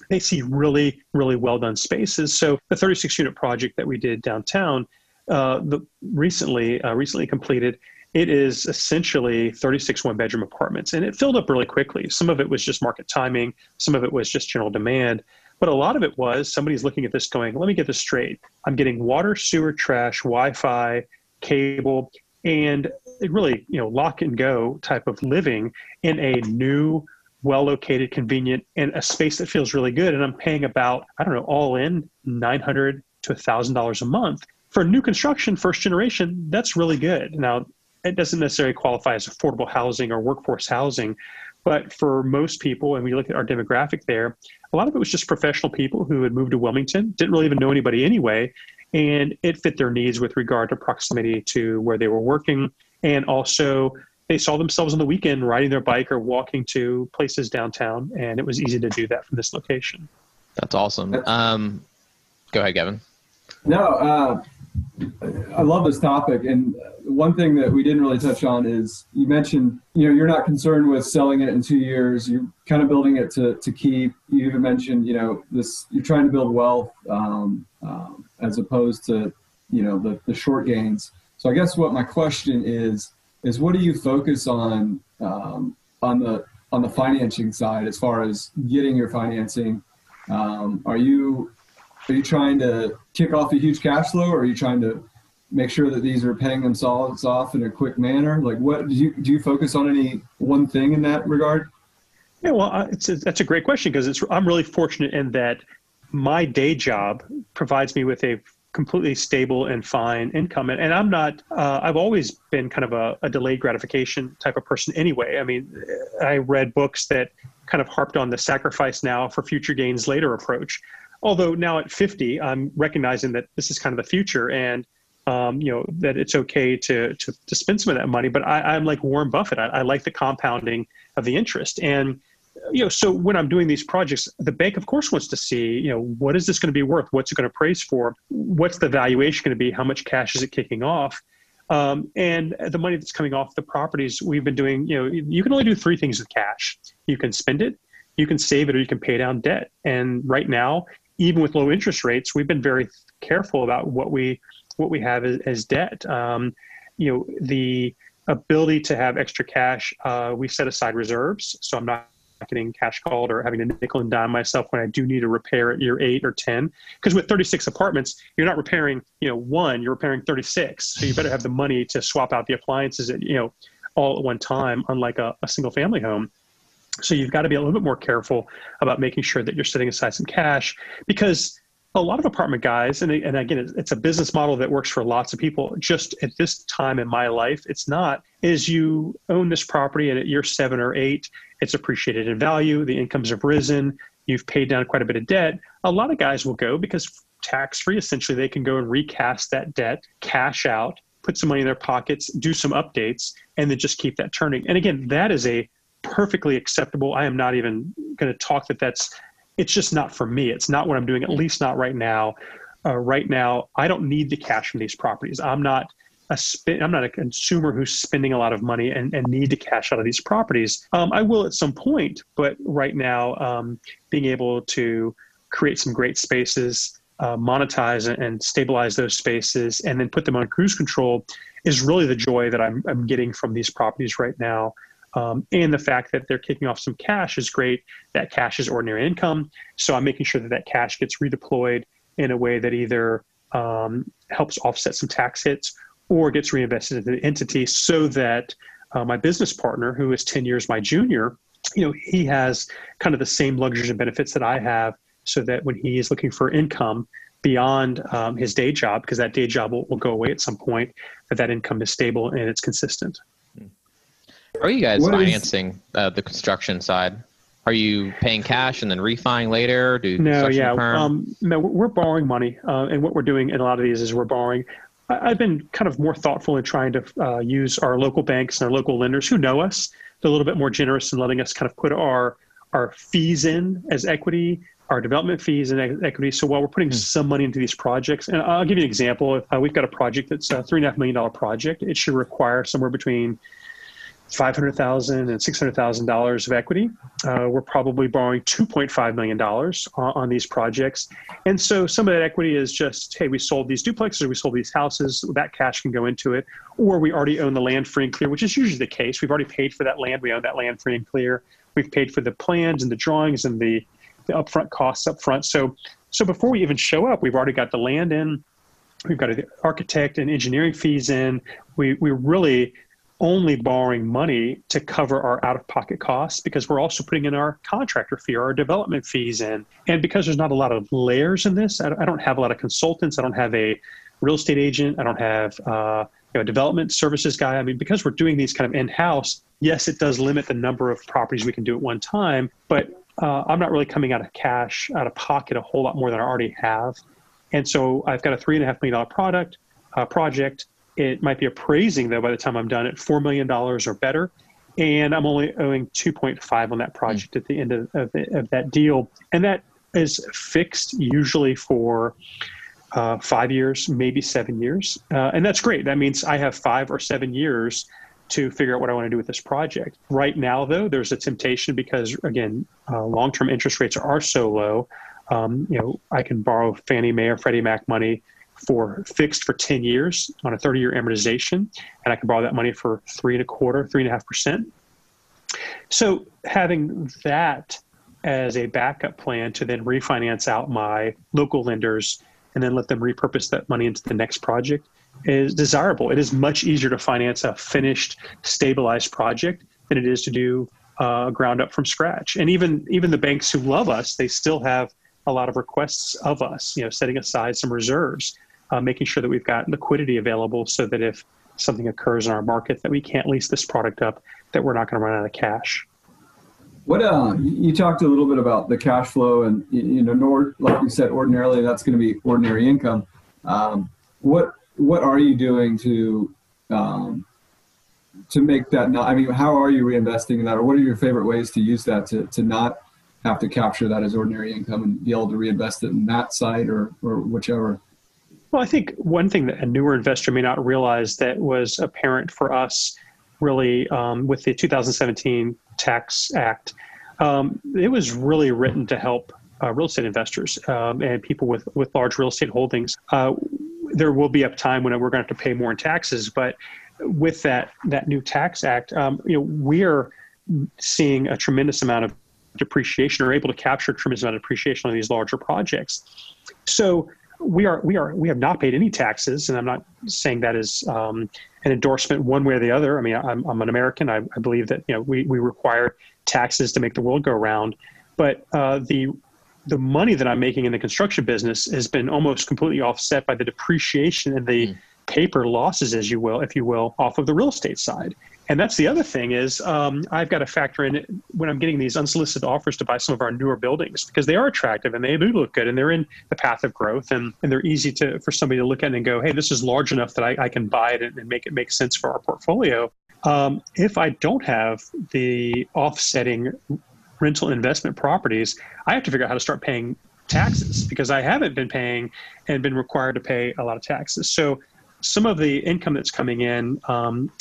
S3: they see really really well done spaces. So the 36 unit project that we did downtown, uh, the recently uh, recently completed, it is essentially 36 one bedroom apartments, and it filled up really quickly. Some of it was just market timing, some of it was just general demand. But a lot of it was somebody's looking at this going, let me get this straight. I'm getting water, sewer, trash, Wi Fi, cable, and it really, you know, lock and go type of living in a new, well located, convenient, and a space that feels really good. And I'm paying about, I don't know, all in 900 to $1,000 a month. For new construction, first generation, that's really good. Now, it doesn't necessarily qualify as affordable housing or workforce housing, but for most people, and we look at our demographic there, a lot of it was just professional people who had moved to Wilmington, didn't really even know anybody anyway, and it fit their needs with regard to proximity to where they were working. And also, they saw themselves on the weekend riding their bike or walking to places downtown, and it was easy to do that from this location.
S2: That's awesome. Um, go ahead, Gavin.
S1: No, uh, I love this topic, and one thing that we didn't really touch on is you mentioned you know you're not concerned with selling it in two years. You're kind of building it to to keep. You even mentioned you know this you're trying to build wealth um, um, as opposed to you know the the short gains. So I guess what my question is is what do you focus on um, on the on the financing side as far as getting your financing? Um, are you are you trying to kick off a huge cash flow, or are you trying to make sure that these are paying themselves off in a quick manner? Like, what do you do? You focus on any one thing in that regard?
S3: Yeah, well, it's a, that's a great question because it's I'm really fortunate in that my day job provides me with a completely stable and fine income. And, and i'm not uh, i've always been kind of a, a, delayed gratification type of person anyway. I mean i read books that kind of harped on the sacrifice now for future gains later approach. Although now at 50 i'm recognizing that this is kind of the future and um, you know that it's okay to, to, to spend some of that money. But I, am like warren buffett. I, I, like the compounding of the interest. And you know so when i'm doing these projects the bank of course wants to see you know what is this going to be worth what's it going to praise for what's the valuation going to be how much cash is it kicking off Um, and the money that's coming off the properties, we've been doing, you know, you can only do three things with cash. You can spend it, you can save it, or you can pay down debt. And right now, even with low interest rates, we've been very careful about what we what we have as, as debt. Um, you know, the ability to have extra cash, uh, we set aside reserves. So I'm not getting cash called or having to nickel and dime myself when I do need to repair at year eight or 10. Because with 36 apartments, you're not repairing, you know, one, you're repairing 36. So you better have the money to swap out the appliances, at, you know, all at one time, unlike a, a single family home. So you've got to be a little bit more careful about making sure that you're setting aside some cash because a lot of apartment guys, and, and again, it's a business model that works for lots of people. Just at this time in my life, it's not. Is you own this property, and at year seven or eight, it's appreciated in value. The incomes have risen. You've paid down quite a bit of debt. A lot of guys will go because tax free. Essentially, they can go and recast that debt, cash out, put some money in their pockets, do some updates, and then just keep that turning. And again, that is a perfectly acceptable. I am not even going to talk that that's it's just not for me. It's not what I'm doing, at least not right now. Uh, right now, I don't need the cash from these properties. I'm not a spin, I'm not a consumer who's spending a lot of money and, and need to cash out of these properties. Um, I will at some point, but right now, um, being able to create some great spaces, uh, monetize and stabilize those spaces, and then put them on cruise control is really the joy that I'm, I'm getting from these properties right now. Um, and the fact that they're kicking off some cash is great. That cash is ordinary income. So I'm making sure that that cash gets redeployed in a way that either um, helps offset some tax hits or gets reinvested into the entity so that uh, my business partner, who is 10 years my junior, you know, he has kind of the same luxuries and benefits that I have so that when he is looking for income beyond um, his day job, because that day job will, will go away at some point, that that income is stable and it's consistent.
S2: Are you guys what financing is, uh, the construction side? Are you paying cash and then refining later? Do
S3: no, yeah, um, no, we're borrowing money, uh, and what we're doing in a lot of these is we're borrowing. I've been kind of more thoughtful in trying to uh, use our local banks and our local lenders who know us. They're a little bit more generous in letting us kind of put our our fees in as equity, our development fees and equity. So while we're putting mm. some money into these projects, and I'll give you an example. Uh, we've got a project that's a three and a half million dollar project. It should require somewhere between $500,000 and $600,000 of equity. Uh, we're probably borrowing $2.5 million on, on, these projects. And so some of that equity is just, hey, we sold these duplexes, we sold these houses, that cash can go into it. Or we already own the land free and clear, which is usually the case. We've already paid for that land, we own that land free and clear. We've paid for the plans and the drawings and the, the upfront costs up front. So, so before we even show up, we've already got the land in. We've got the architect and engineering fees in. We, we really only borrowing money to cover our out of pocket costs because we're also putting in our contractor fee or our development fees in. And because there's not a lot of layers in this, I don't have a lot of consultants. I don't have a real estate agent. I don't have uh, you know, a development services guy. I mean, because we're doing these kind of in house, yes, it does limit the number of properties we can do at one time, but uh, I'm not really coming out of cash, out of pocket a whole lot more than I already have. And so I've got a three and a half million dollar product uh, project it might be appraising though by the time I'm done at four million dollars or better, and I'm only owing 2.5 on that project mm. at the end of, of, of, that deal, and that is fixed usually for uh, five years, maybe seven years, uh, and that's great. That means I have five or seven years to figure out what I want to do with this project. Right now, though, there's a temptation because again, uh, long-term interest rates are so low. Um, you know, I can borrow Fannie Mae or Freddie Mac money for fixed for 10 years on a 30 year amortization, and I can borrow that money for three and a quarter, three and a half percent. So having that as a backup plan to then refinance out my local lenders and then let them repurpose that money into the next project is desirable. It is much easier to finance a finished, stabilized project than it is to do uh, ground up from scratch. And even even the banks who love us, they still have a lot of requests of us. You know, setting aside some reserves uh, making sure that we've got liquidity available so that if something occurs in our market that we can't lease this product up, that we're not going to run out of cash.
S1: What uh, you talked a little bit about the cash flow, and you know, nor, like you said, ordinarily that's going to be ordinary income. Um, what what are you doing to um, to make that not? I mean, how are you reinvesting in that, or what are your favorite ways to use that to to not have to capture that as ordinary income and be able to reinvest it in that side or or whichever?
S3: Well, I think one thing that a newer investor may not realize that was apparent for us really um, with the 2017 Tax Act, um, it was really written to help uh, real estate investors um, and people with, with large real estate holdings. Uh, there will be a time when we're going to have to pay more in taxes, but with that that new tax act, um, you know, we're seeing a tremendous amount of depreciation or able to capture a tremendous amount of depreciation on these larger projects. So we are we are we have not paid any taxes, and I'm not saying that is um, an endorsement one way or the other. I mean, I'm, I'm an American. I, I, believe that you know we, we require taxes to make the world go round, but uh, the the money that I'm making in the construction business has been almost completely offset by the depreciation and the mm. paper losses, as you will, if you will, off of the real estate side. And that's the other thing is um, I've got to factor in when I'm getting these unsolicited offers to buy some of our newer buildings because they are attractive and they do look good and they're in the path of growth and, and they're easy to for somebody to look at and go, hey, this is large enough that I, I can buy it and make it make sense for our portfolio. Um, if I don't have the offsetting rental investment properties, I have to figure out how to start paying taxes because I haven't been paying and been required to pay a lot of taxes. So some of the income that's coming in um,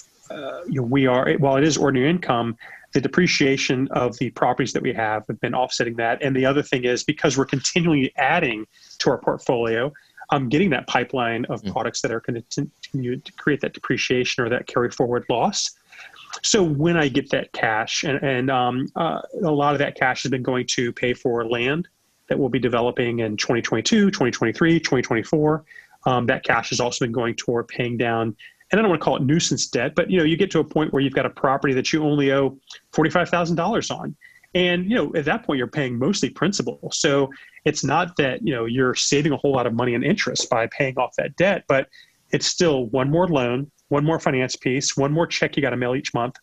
S3: you know, we are while it is ordinary income, the depreciation of the properties that we have have been offsetting that. And the other thing is because we're continually adding to our portfolio, I'm getting that pipeline of mm. products that are going to continue to create that depreciation or that carry forward loss. So when I get that cash, and, and um, uh, a lot of that cash has been going to pay for land that we'll be developing in 2022, 2023, 2024. Um, that cash has also been going toward paying down and I don't want to call it nuisance debt, but you know, you get to a point where you've got a property that you only owe forty-five thousand dollars on, and you know, at that point, you're paying mostly principal. So it's not that you know you're saving a whole lot of money in interest by paying off that debt, but it's still one more loan, one more finance piece, one more check you got to mail each month.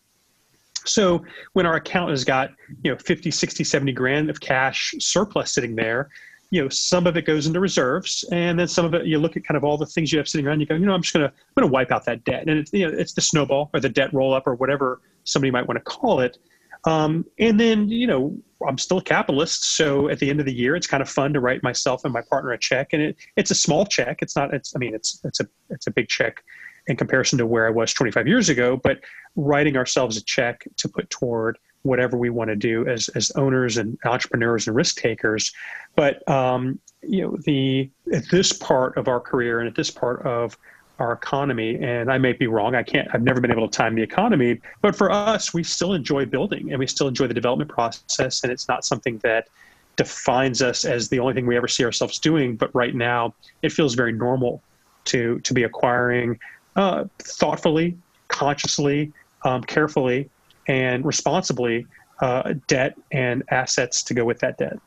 S3: So when our account has got you know 50, 60, 70 grand of cash surplus sitting there, you know, some of it goes into reserves, and then some of it you look at kind of all the things you have sitting around. You go, you know, I'm just gonna I'm gonna wipe out that debt, and it's you know it's the snowball or the debt roll up or whatever somebody might want to call it. Um, and then you know I'm still a capitalist, so at the end of the year, it's kind of fun to write myself and my partner a check, and it it's a small check. It's not. It's I mean it's it's a it's a big check in comparison to where I was 25 years ago, but writing ourselves a check to put toward whatever we want to do as as owners and entrepreneurs and risk takers. But um, you know, the at this part of our career and at this part of our economy, and I may be wrong. I can't. I've never been able to time the economy, but for us, we still enjoy building and we still enjoy the development process, and it's not something that defines us as the only thing we ever see ourselves doing. But right now, it feels very normal to to be acquiring uh, thoughtfully, consciously, um, carefully, and responsibly uh, debt and assets to go with that debt.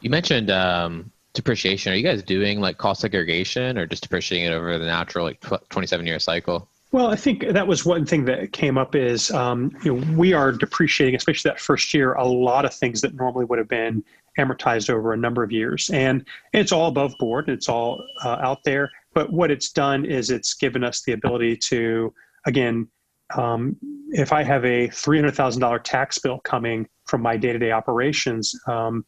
S2: You mentioned um, depreciation. Are you guys doing like cost segregation or just depreciating it over the natural like 27 year cycle?
S3: Well, I think that was one thing that came up is um, you know, we are depreciating, especially that first year, a lot of things that normally would have been amortized over a number of years. And it's all above board, it's all uh, out there. But what it's done is it's given us the ability to, again, um, if I have a $300,000 tax bill coming from my day to day operations um,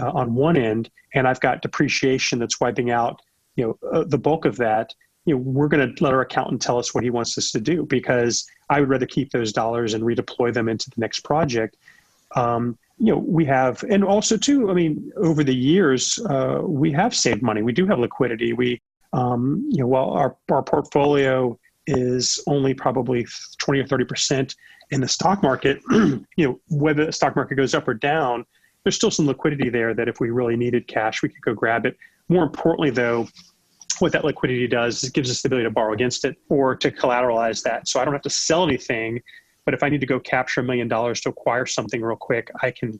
S3: uh, on one end, and I've got depreciation that's wiping out you know, uh, the bulk of that, you know, we're going to let our accountant tell us what he wants us to do because I would rather keep those dollars and redeploy them into the next project. Um, you know, we have, and also too, I mean, over the years, uh, we have saved money. We do have liquidity. We, um, you know, while our, our portfolio is only probably 20 or 30 percent in the stock market, you know, whether the stock market goes up or down, there's still some liquidity there that if we really needed cash, we could go grab it. More importantly, though, what that liquidity does is it gives us the ability to borrow against it or to collateralize that. So I don't have to sell anything, but if I need to go capture a million dollars to acquire something real quick, I can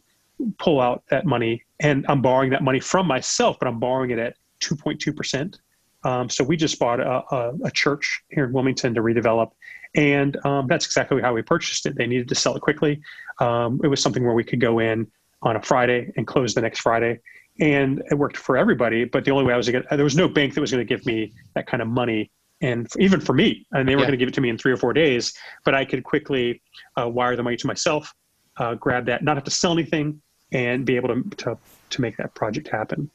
S3: pull out that money and I'm borrowing that money from myself, but I'm borrowing it at 2.2%. Um, so we just bought a, a, a, church here in Wilmington to redevelop, and um, that's exactly how we purchased it. They needed to sell it quickly. Um, it was something where we could go in on a Friday and close the next Friday, and it worked for everybody. But the only way I was going there was no bank that was going to give me that kind of money, and even for me, and they were yeah. going to give it to me in three or four days. But I could quickly uh, wire the money to myself, uh, grab that, not have to sell anything, and be able to to to make that project happen.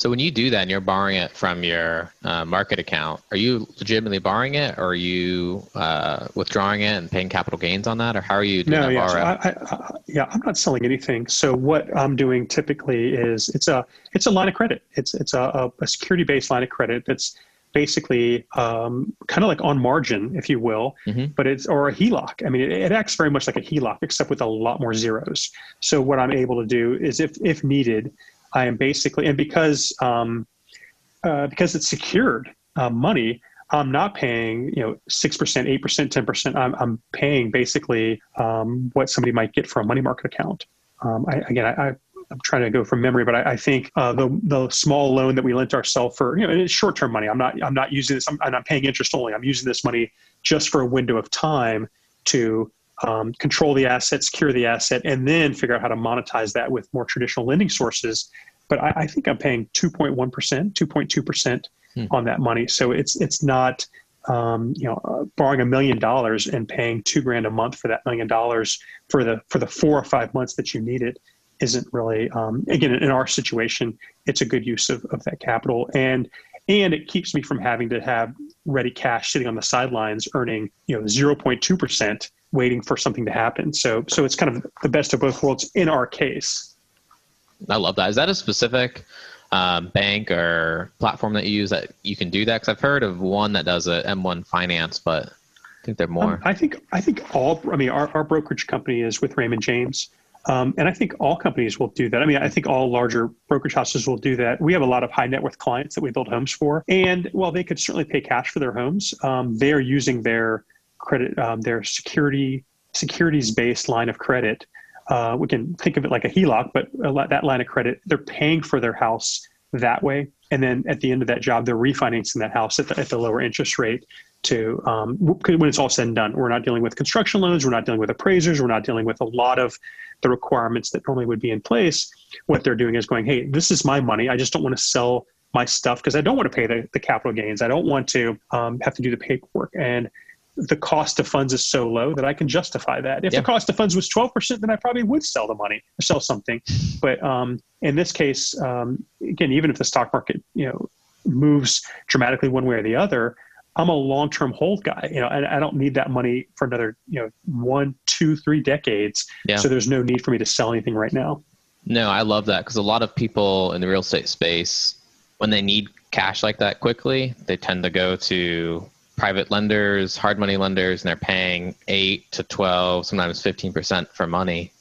S2: So when you do that and you're borrowing it from your uh, market account, are you legitimately borrowing it, or are you uh, withdrawing it and paying capital gains on that, or how are you doing
S3: no,
S2: that
S3: yeah, so I, I, yeah, I'm not selling anything. So what I'm doing typically is it's a it's a line of credit. It's it's a, a security based line of credit that's basically um, kind of like on margin, if you will, mm-hmm. but it's or a HELOC. I mean, it, it, acts very much like a HELOC, except with a lot more zeros. So what I'm able to do is, if if needed, I am basically, and because um, uh, because it's secured uh, money, I'm not paying you know six percent, eight percent, ten percent. I'm I'm paying basically um, what somebody might get for a money market account. Um, I, again, I, I I'm trying to go from memory, but I, I think uh, the the small loan that we lent ourselves for, you know, it's short term money. I'm not I'm not using this. I'm, I'm paying interest only. I'm using this money just for a window of time to um, control the asset, secure the asset, and then figure out how to monetize that with more traditional lending sources. But I, I think I'm paying 2.1 percent, 2.2 percent hmm. on that money. So it's it's not um, you know uh, borrowing a million dollars and paying two grand a month for that million dollars for the for the four or five months that you need it isn't really um, again in our situation it's a good use of, of that capital and and it keeps me from having to have ready cash sitting on the sidelines earning you know 0.2% waiting for something to happen so so it's kind of the best of both worlds in our case
S2: i love that is that a specific um, bank or platform that you use that you can do that because i've heard of one that does a m1 finance but i think they're more um,
S3: i think i think all i mean our, our brokerage company is with raymond james um, and I think all companies will do that. I mean, I think all larger brokerage houses will do that. We have a lot of high net worth clients that we build homes for. And while they could certainly pay cash for their homes, um, they are using their credit, um, their security, securities based line of credit. Uh, we can think of it like a HELOC, but that line of credit, they're paying for their house that way. And then at the end of that job, they're refinancing that house at the, at the lower interest rate to um, when it's all said and done. We're not dealing with construction loans. We're not dealing with appraisers. We're not dealing with a lot of the requirements that normally would be in place. What they're doing is going, hey, this is my money. I just don't want to sell my stuff because I don't want to pay the, the capital gains. I don't want to um, have to do the paperwork. And the cost of funds is so low that I can justify that. If the cost of funds was 12%, then I probably would sell the money or sell something. But um, in this case, um, again, even if the stock market, you know, moves dramatically one way or the other, I'm a long-term hold guy, you know, and I don't need that money for another, you know, one, two, three decades. Yeah. So there's no need for me to sell anything right now.
S2: No, I love that because a lot of people in the real estate space, when they need cash like that quickly, they tend to go to private lenders, hard money lenders, and they're paying eight to twelve, sometimes fifteen percent for money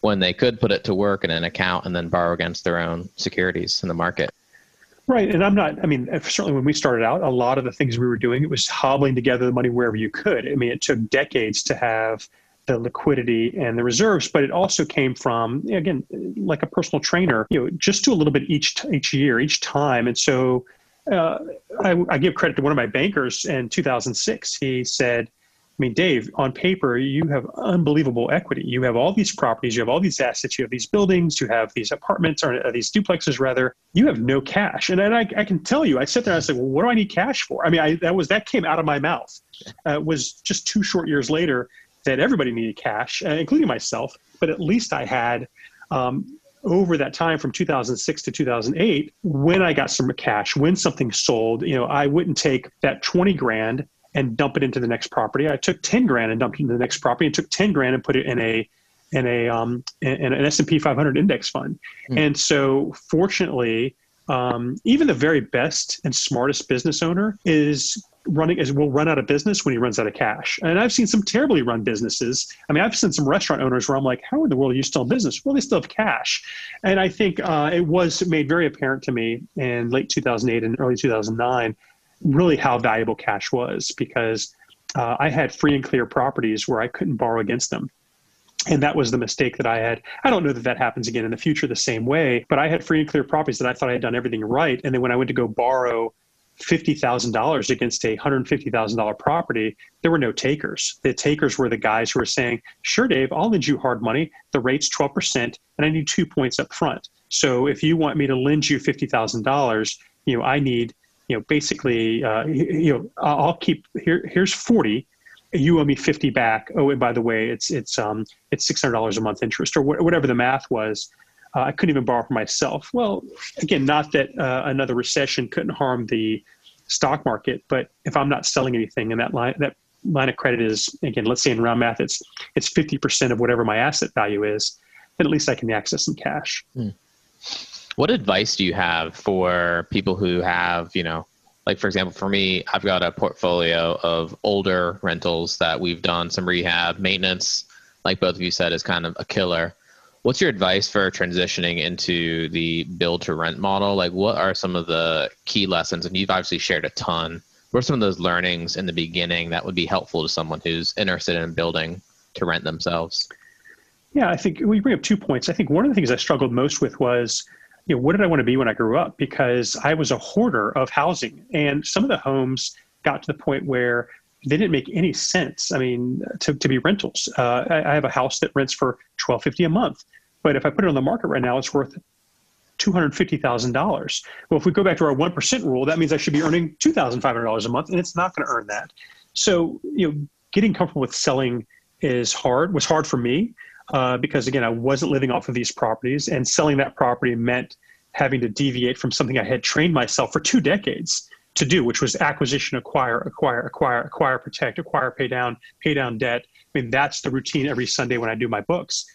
S2: when they could put it to work in an account and then borrow against their own securities in the market.
S3: Right. And I'm not, I mean, uh, certainly when we started out, a lot of the things we were doing, it was hobbling together the money wherever you could. I mean, it took decades to have the liquidity and the reserves, but it also came from, again, like a personal trainer, you know, just do a little bit each, each year, each time. And so uh, I, I give credit to one of my bankers in 2006. He said, I mean, Dave, on paper, you have unbelievable equity. You have all these properties, you have all these assets, you have these buildings, you have these apartments, or these duplexes, rather. You have no cash. And then I, I can tell you, I sit there and I said, well, what do I need cash for? I mean, I, that was that came out of my mouth. Uh, was just two short years later that everybody needed cash, uh, including myself. But at least I had um, over that time from 2006 to 2008 when i got some cash when something sold you know i wouldn't take that 20 grand and dump it into the next property. I took 10 grand and dumped it into the next property and took 10 grand and put it in a in a um, in an S&P 500 index fund. Mm. And so fortunately, um, even the very best and smartest business owner is running is will run out of business when he runs out of cash. And I've seen some terribly run businesses. I mean, I've seen some restaurant owners where I'm like, how in the world are you still in business? Well, they still have cash. And I think uh, it was made very apparent to me in late 2008 and early 2009 really how valuable cash was because uh, I had free and clear properties where I couldn't borrow against them. And that was the mistake that I had. I don't know that that happens again in the future the same way, but I had free and clear properties that I thought I had done everything right. And then when I went to go borrow $50,000 against a $150,000 property, there were no takers. The takers were the guys who were saying, Sure, Dave, I'll lend you hard money. The rate's 12%, and I need two points up front. So if you want me to lend you $50,000, you know, I need you know, basically, uh, you know, I'll keep here. Here's forty. You owe me fifty back. Oh, and by the way, it's it's um it's six hundred dollars a month interest or wh- whatever the math was. Uh, I couldn't even borrow for myself. Well, again, not that uh, another recession couldn't harm the stock market, but if I'm not selling anything and that line that line of credit is again, let's say in round math, it's it's 50% of whatever my asset value is, then at least I can access some cash. Hmm.
S2: What advice do you have for people who have, you know, like for example, for me, I've got a portfolio of older rentals that we've done some rehab, maintenance, like both of you said, is kind of a killer. What's your advice for transitioning into the build to rent model? Like, what are some of the key lessons? And you've obviously shared a ton. What are some of those learnings in the beginning that would be helpful to someone who's interested in building to rent themselves?
S3: Yeah, I think we bring up two points. I think one of the things I struggled most with was, you know, what did I want to be when I grew up? Because I was a hoarder of housing, and some of the homes got to the point where they didn't make any sense. I mean, to, to be rentals. Uh, I, I, have a house that rents for twelve fifty a month. But if I put it on the market right now, it's worth $250,000. Well, if we go back to our 1% rule, that means I should be earning $2,500 a month, and it's not going to earn that. So, you know, getting comfortable with selling is hard, was hard for me uh, because, again, I wasn't living off of these properties, and selling that property meant having to deviate from something I had trained myself for two decades to do, which was acquisition, acquire, acquire, acquire, acquire, protect, acquire, pay down, pay down debt. I mean, that's the routine every Sunday when I do my books.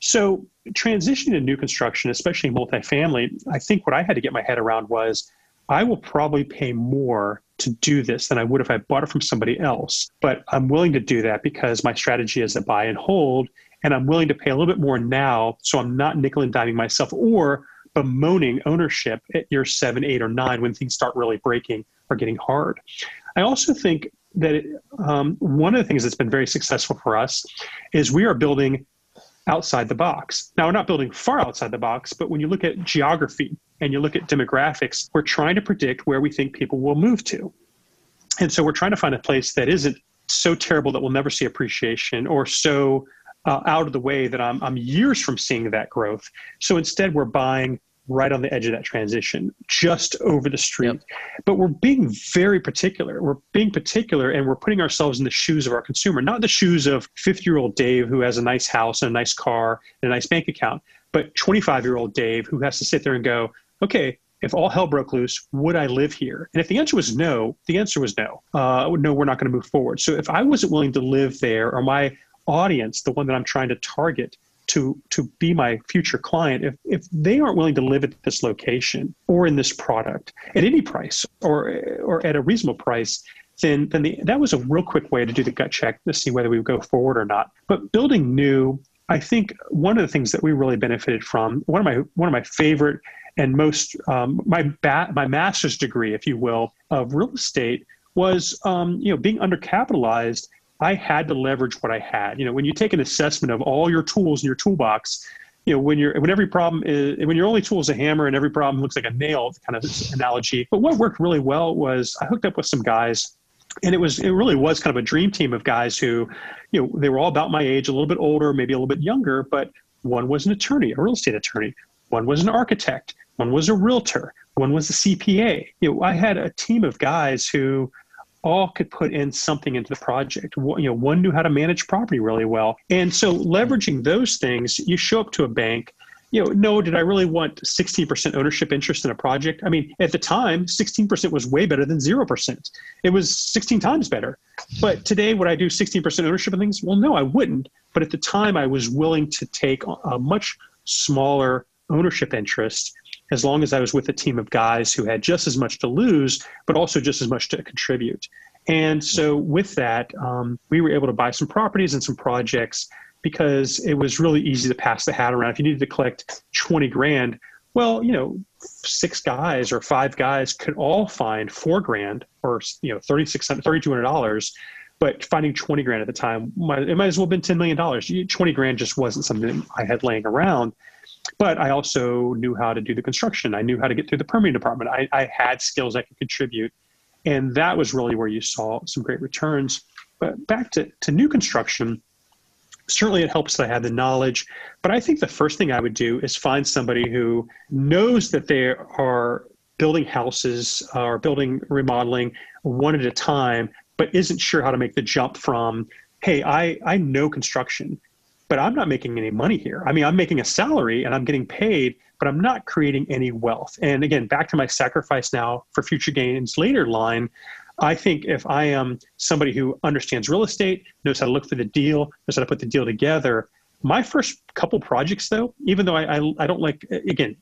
S3: So transitioning to new construction, especially multifamily, I think what I had to get my head around was I will probably pay more to do this than I would if I bought it from somebody else. But I'm willing to do that because my strategy is to buy and hold, and I'm willing to pay a little bit more now so I'm not nickel and diming myself or bemoaning ownership at year seven, eight, or nine when things start really breaking or getting hard. I also think that it, um, one of the things that's been very successful for us is we are building outside the box. Now, we're not building far outside the box, but when you look at geography and you look at demographics, we're trying to predict where we think people will move to. And so we're trying to find a place that isn't so terrible that we'll never see appreciation or so uh, out of the way that I'm, I'm years from seeing that growth. So instead, we're buying right on the edge of that transition, just over the street. Yep. But we're being very particular. We're being particular and we're putting ourselves in the shoes of our consumer, not the shoes of 50 year old Dave who has a nice house and a nice car and a nice bank account, but 25 year old Dave who has to sit there and go, okay, if all hell broke loose, would I live here? And if the answer was no, the answer was no. Uh, no, we're not going to move forward. So if I wasn't willing to live there or my audience, the one that I'm trying to target, to to be my future client if if they aren't willing to live at this location or in this product at any price or or at a reasonable price then then the, that was a real quick way to do the gut check to see whether we would go forward or not. But building new I think one of the things that we really benefited from one of my one of my favorite and most um, my ba- my master's degree, if you will, of real estate was um, you know being undercapitalized I had to leverage what I had. You know, when you take an assessment of all your tools in your toolbox, you know, when you're when every problem is when your only tool is a hammer and every problem looks like a nail, kind of analogy. But what worked really well was I hooked up with some guys and it was it really was kind of a dream team of guys who, you know, they were all about my age, a little bit older, maybe a little bit younger, but one was an attorney, a real estate attorney, one was an architect, one was a realtor, one was a CPA. You know, I had a team of guys who all could put in something into the project. You know, one knew how to manage property really well. And so leveraging those things, you show up to a bank, you know, no, did I really want 16% ownership interest in a project? I mean, at the time, 16% was way better than 0%. It was 16 times better. But today, would I do 16% ownership of things? Well, no, I wouldn't. But at the time, I was willing to take a much smaller ownership interest as long as I was with a team of guys who had just as much to lose, but also just as much to contribute. And so, with that, um, we were able to buy some properties and some projects because it was really easy to pass the hat around. If you needed to collect 20 grand, well, you know, six guys or five guys could all find four grand or, you know, $3,600, $3,200. But finding 20 grand at the time, it might as well have been $10 million. 20 grand just wasn't something I had laying around. But I also knew how to do the construction. I knew how to get through the permitting department. I, I had skills I could contribute. And that was really where you saw some great returns. But back to, to new construction, certainly it helps that I had the knowledge. But I think the first thing I would do is find somebody who knows that they are building houses or building remodeling one at a time, but isn't sure how to make the jump from, hey, I, I know construction but I'm not making any money here. I mean, I'm making a salary and I'm getting paid, but I'm not creating any wealth. And again, back to my sacrifice now for future gains later line. I think if I am somebody who understands real estate, knows how to look for the deal, knows how to put the deal together, my first couple projects, though, even though I, I, I don't like, again,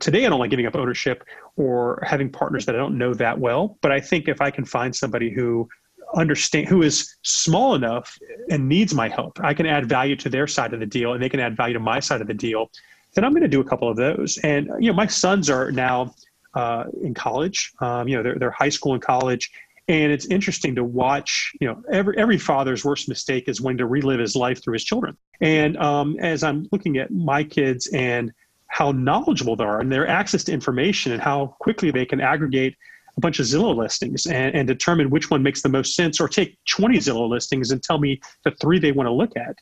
S3: today I don't like giving up ownership or having partners that I don't know that well. But I think if I can find somebody who understand who is small enough and needs my help i can add value to their side of the deal and they can add value to my side of the deal then i'm going to do a couple of those. And you know my sons are now uh, in college um, you know they're, they're high school and college. And it's interesting to watch you know every every father's worst mistake is when to relive his life through his children. And um, as i'm looking at my kids and how knowledgeable they are and their access to information and how quickly they can aggregate a bunch of Zillow listings and, and determine which one makes the most sense, or take 20 Zillow listings and tell me the three they want to look at.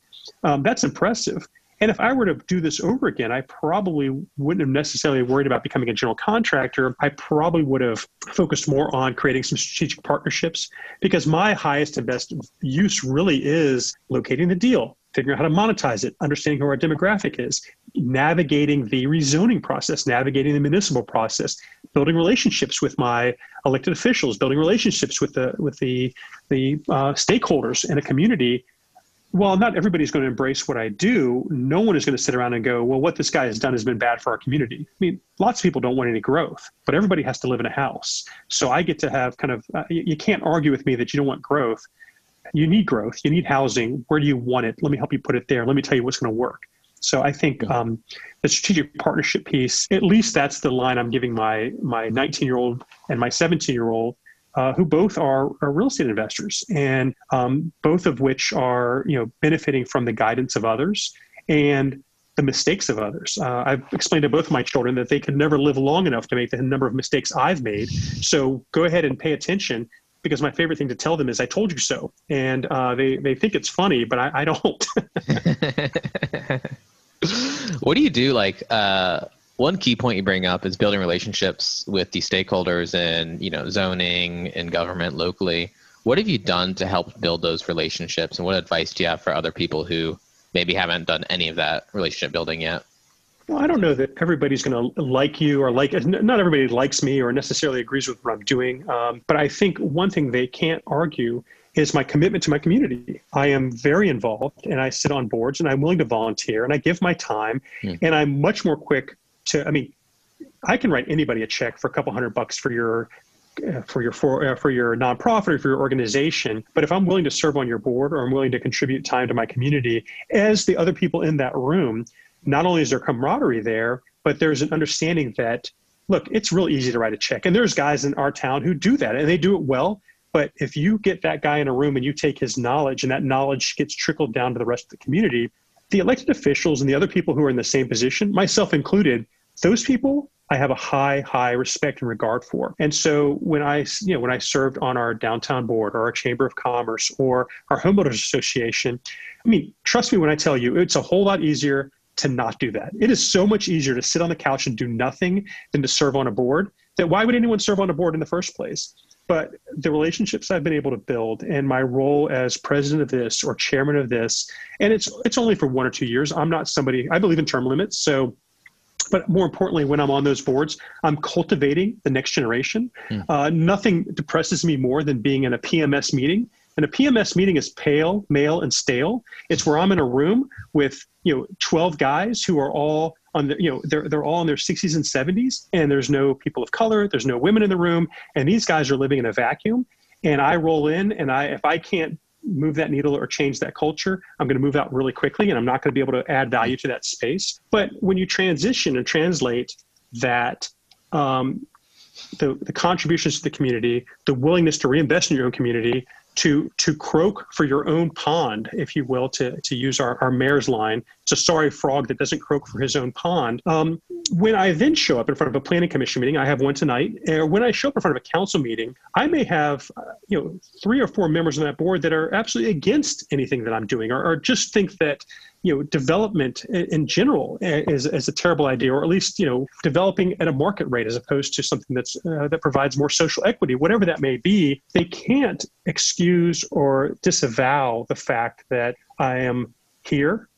S3: Um, that's impressive. And if I were to do this over again, I probably wouldn't have necessarily worried about becoming a general contractor. I probably would have focused more on creating some strategic partnerships because my highest and best use really is locating the deal, figuring out how to monetize it, understanding who our demographic is, navigating the rezoning process, navigating the municipal process, building relationships with my elected officials, building relationships with the with the the uh, stakeholders in a community. While not everybody's going to embrace what I do, no one is going to sit around and go, "Well, what this guy has done has been bad for our community." I mean, lots of people don't want any growth, but everybody has to live in a house. So I get to have kind of uh, you, you can't argue with me that you don't want growth you need growth you need housing where do you want it let me help you put it there let me tell you what's going to work so I think um, the strategic partnership piece, at least that's the line I'm giving my my 19 year old and my 17 year old, uh, who both are, are real estate investors, and um, both of which are you know benefiting from the guidance of others and the mistakes of others. Uh, I've explained to both of my children that they can never live long enough to make the number of mistakes I've made. So go ahead and pay attention because my favorite thing to tell them is "I told you so," and uh, they they think it's funny, but I, I don't.
S2: what do you do? Like uh, one key point you bring up is building relationships with the stakeholders and you know zoning and government locally. What have you done to help build those relationships, and what advice do you have for other people who maybe haven't done any of that relationship building yet?
S3: Well, I don't know that everybody's going to like you or like, not everybody likes me or necessarily agrees with what I'm doing. Um, but I think one thing they can't argue is my commitment to my community. I am very involved and I sit on boards and I'm willing to volunteer and I give my time mm. and I'm much more quick to, I mean, I can write anybody a check for a couple hundred bucks for your uh, for your for, uh, for your nonprofit or for your organization but if i'm willing to serve on your board or i'm willing to contribute time to my community as the other people in that room not only is there camaraderie there, but there's an understanding that, look, it's real easy to write a check. And there's guys in our town who do that and they do it well. But if you get that guy in a room and you take his knowledge and that knowledge gets trickled down to the rest of the community, the elected officials and the other people who are in the same position, myself included, those people I have a high, high respect and regard for. And so when I, you know, when I served on our downtown board or our chamber of commerce or our homeowners association, I mean, trust me when I tell you, it's a whole lot easier to not do that. It is so much easier to sit on the couch and do nothing than to serve on a board. That why would anyone serve on a board in the first place? But the relationships I've been able to build and my role as president of this or chairman of this, and it's it's only for one or two years. I'm not somebody I believe in term limits, so but more importantly, when I'm on those boards, I'm cultivating the next generation. Mm. Uh, nothing depresses me more than being in a PMS meeting and a PMS meeting is pale, male, and stale. It's where I'm in a room with you know 12 guys who are all on the you know they're they're all in their 60s and 70s, and there's no people of color, there's no women in the room, and these guys are living in a vacuum. And I roll in, and I if I can't move that needle or change that culture, I'm going to move out really quickly, and I'm not going to be able to add value to that space. But when you transition and translate that um, the, the contributions to the community, the willingness to reinvest in your own community, to to croak for your own pond, if you will, to to use our, our mayor's line. It's a sorry frog that doesn't croak for his own pond. Um, when I then show up in front of a planning commission meeting, I have one tonight. Or when I show up in front of a council meeting, I may have uh, you know three or four members on that board that are absolutely against anything that I'm doing, or, or just think that you know development in general is, is a terrible idea or at least you know developing at a market rate as opposed to something that's uh, that provides more social equity whatever that may be they can't excuse or disavow the fact that i am here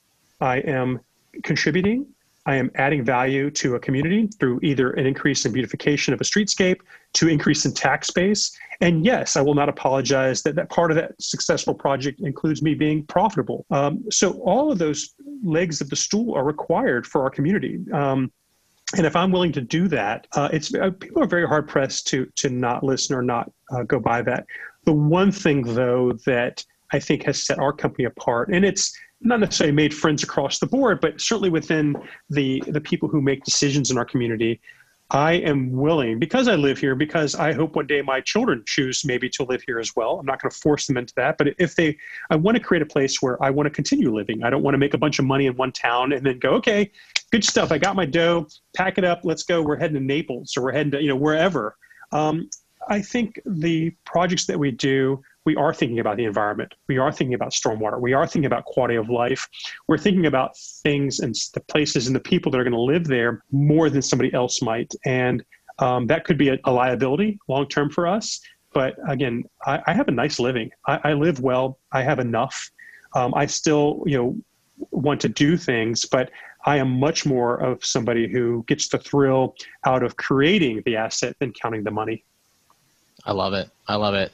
S3: I am contributing. I am adding value to a community through either an increase in beautification of a streetscape to increase in tax base. And yes, I will not apologize that, that part of that successful project includes me being profitable. Um, so all of those legs of the stool are required for our community. Um, and if I'm willing to do that, uh, it's uh, people are very hard pressed to to not listen or not uh, go by that. The one thing though that I think has set our company apart, and it's not necessarily made friends across the board, but certainly within the the people who make decisions in our community. I am willing because I live here, because I hope one day my children choose maybe to live here as well. I'm not going to force them into that, but if they, I want to create a place where I want to continue living. I don't want to make a bunch of money in one town and then go, okay, good stuff. I got my dough, pack it up, let's go. We're heading to Naples or we're heading to, you know, wherever. Um, I think the projects that we do we are thinking about the environment. We are thinking about stormwater. We are thinking about quality of life. We're thinking about things and the places and the people that are going to live there more than somebody else might. And um, that could be a, a liability long term for us. But again, I, I have a nice living. I, I, live well. I have enough. Um, I still, you know, want to do things, but I am much more of somebody who gets the thrill out of creating the asset than counting the money.
S2: I love it. I love it.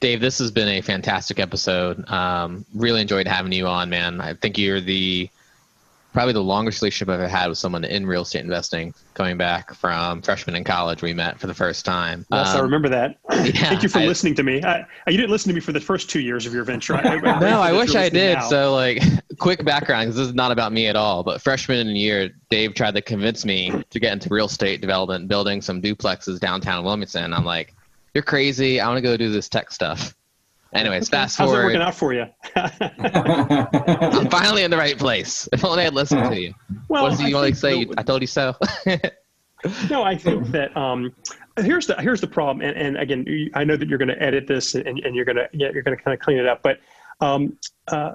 S2: Dave, this has been a fantastic episode. Um, really enjoyed having you on, man. I think you're the probably the longest relationship I've ever had with someone in real estate investing, coming back from freshman in college. We met for the first time.
S3: Yes, um, I remember that. Yeah, Thank you for I, listening to me. I, you didn't listen to me for the first two years of your venture. I,
S2: no, I wish I did. Now. So, like, quick background because this is not about me at all. But freshman in year, Dave tried to convince me to get into real estate development, building some duplexes downtown Wilmington. I'm like, you're crazy. I want to go do this tech stuff. Anyways, fast
S3: How's
S2: forward.
S3: How's it working out for you?
S2: I'm finally in the right place. If only I'd listened to you. Well, what does he want to say? The, I told you so.
S3: no, I think that um, here's the here's the problem, and, and again, I know that you're going to edit this and, and you're going to yeah, you're going to kind of clean it up, but um, uh,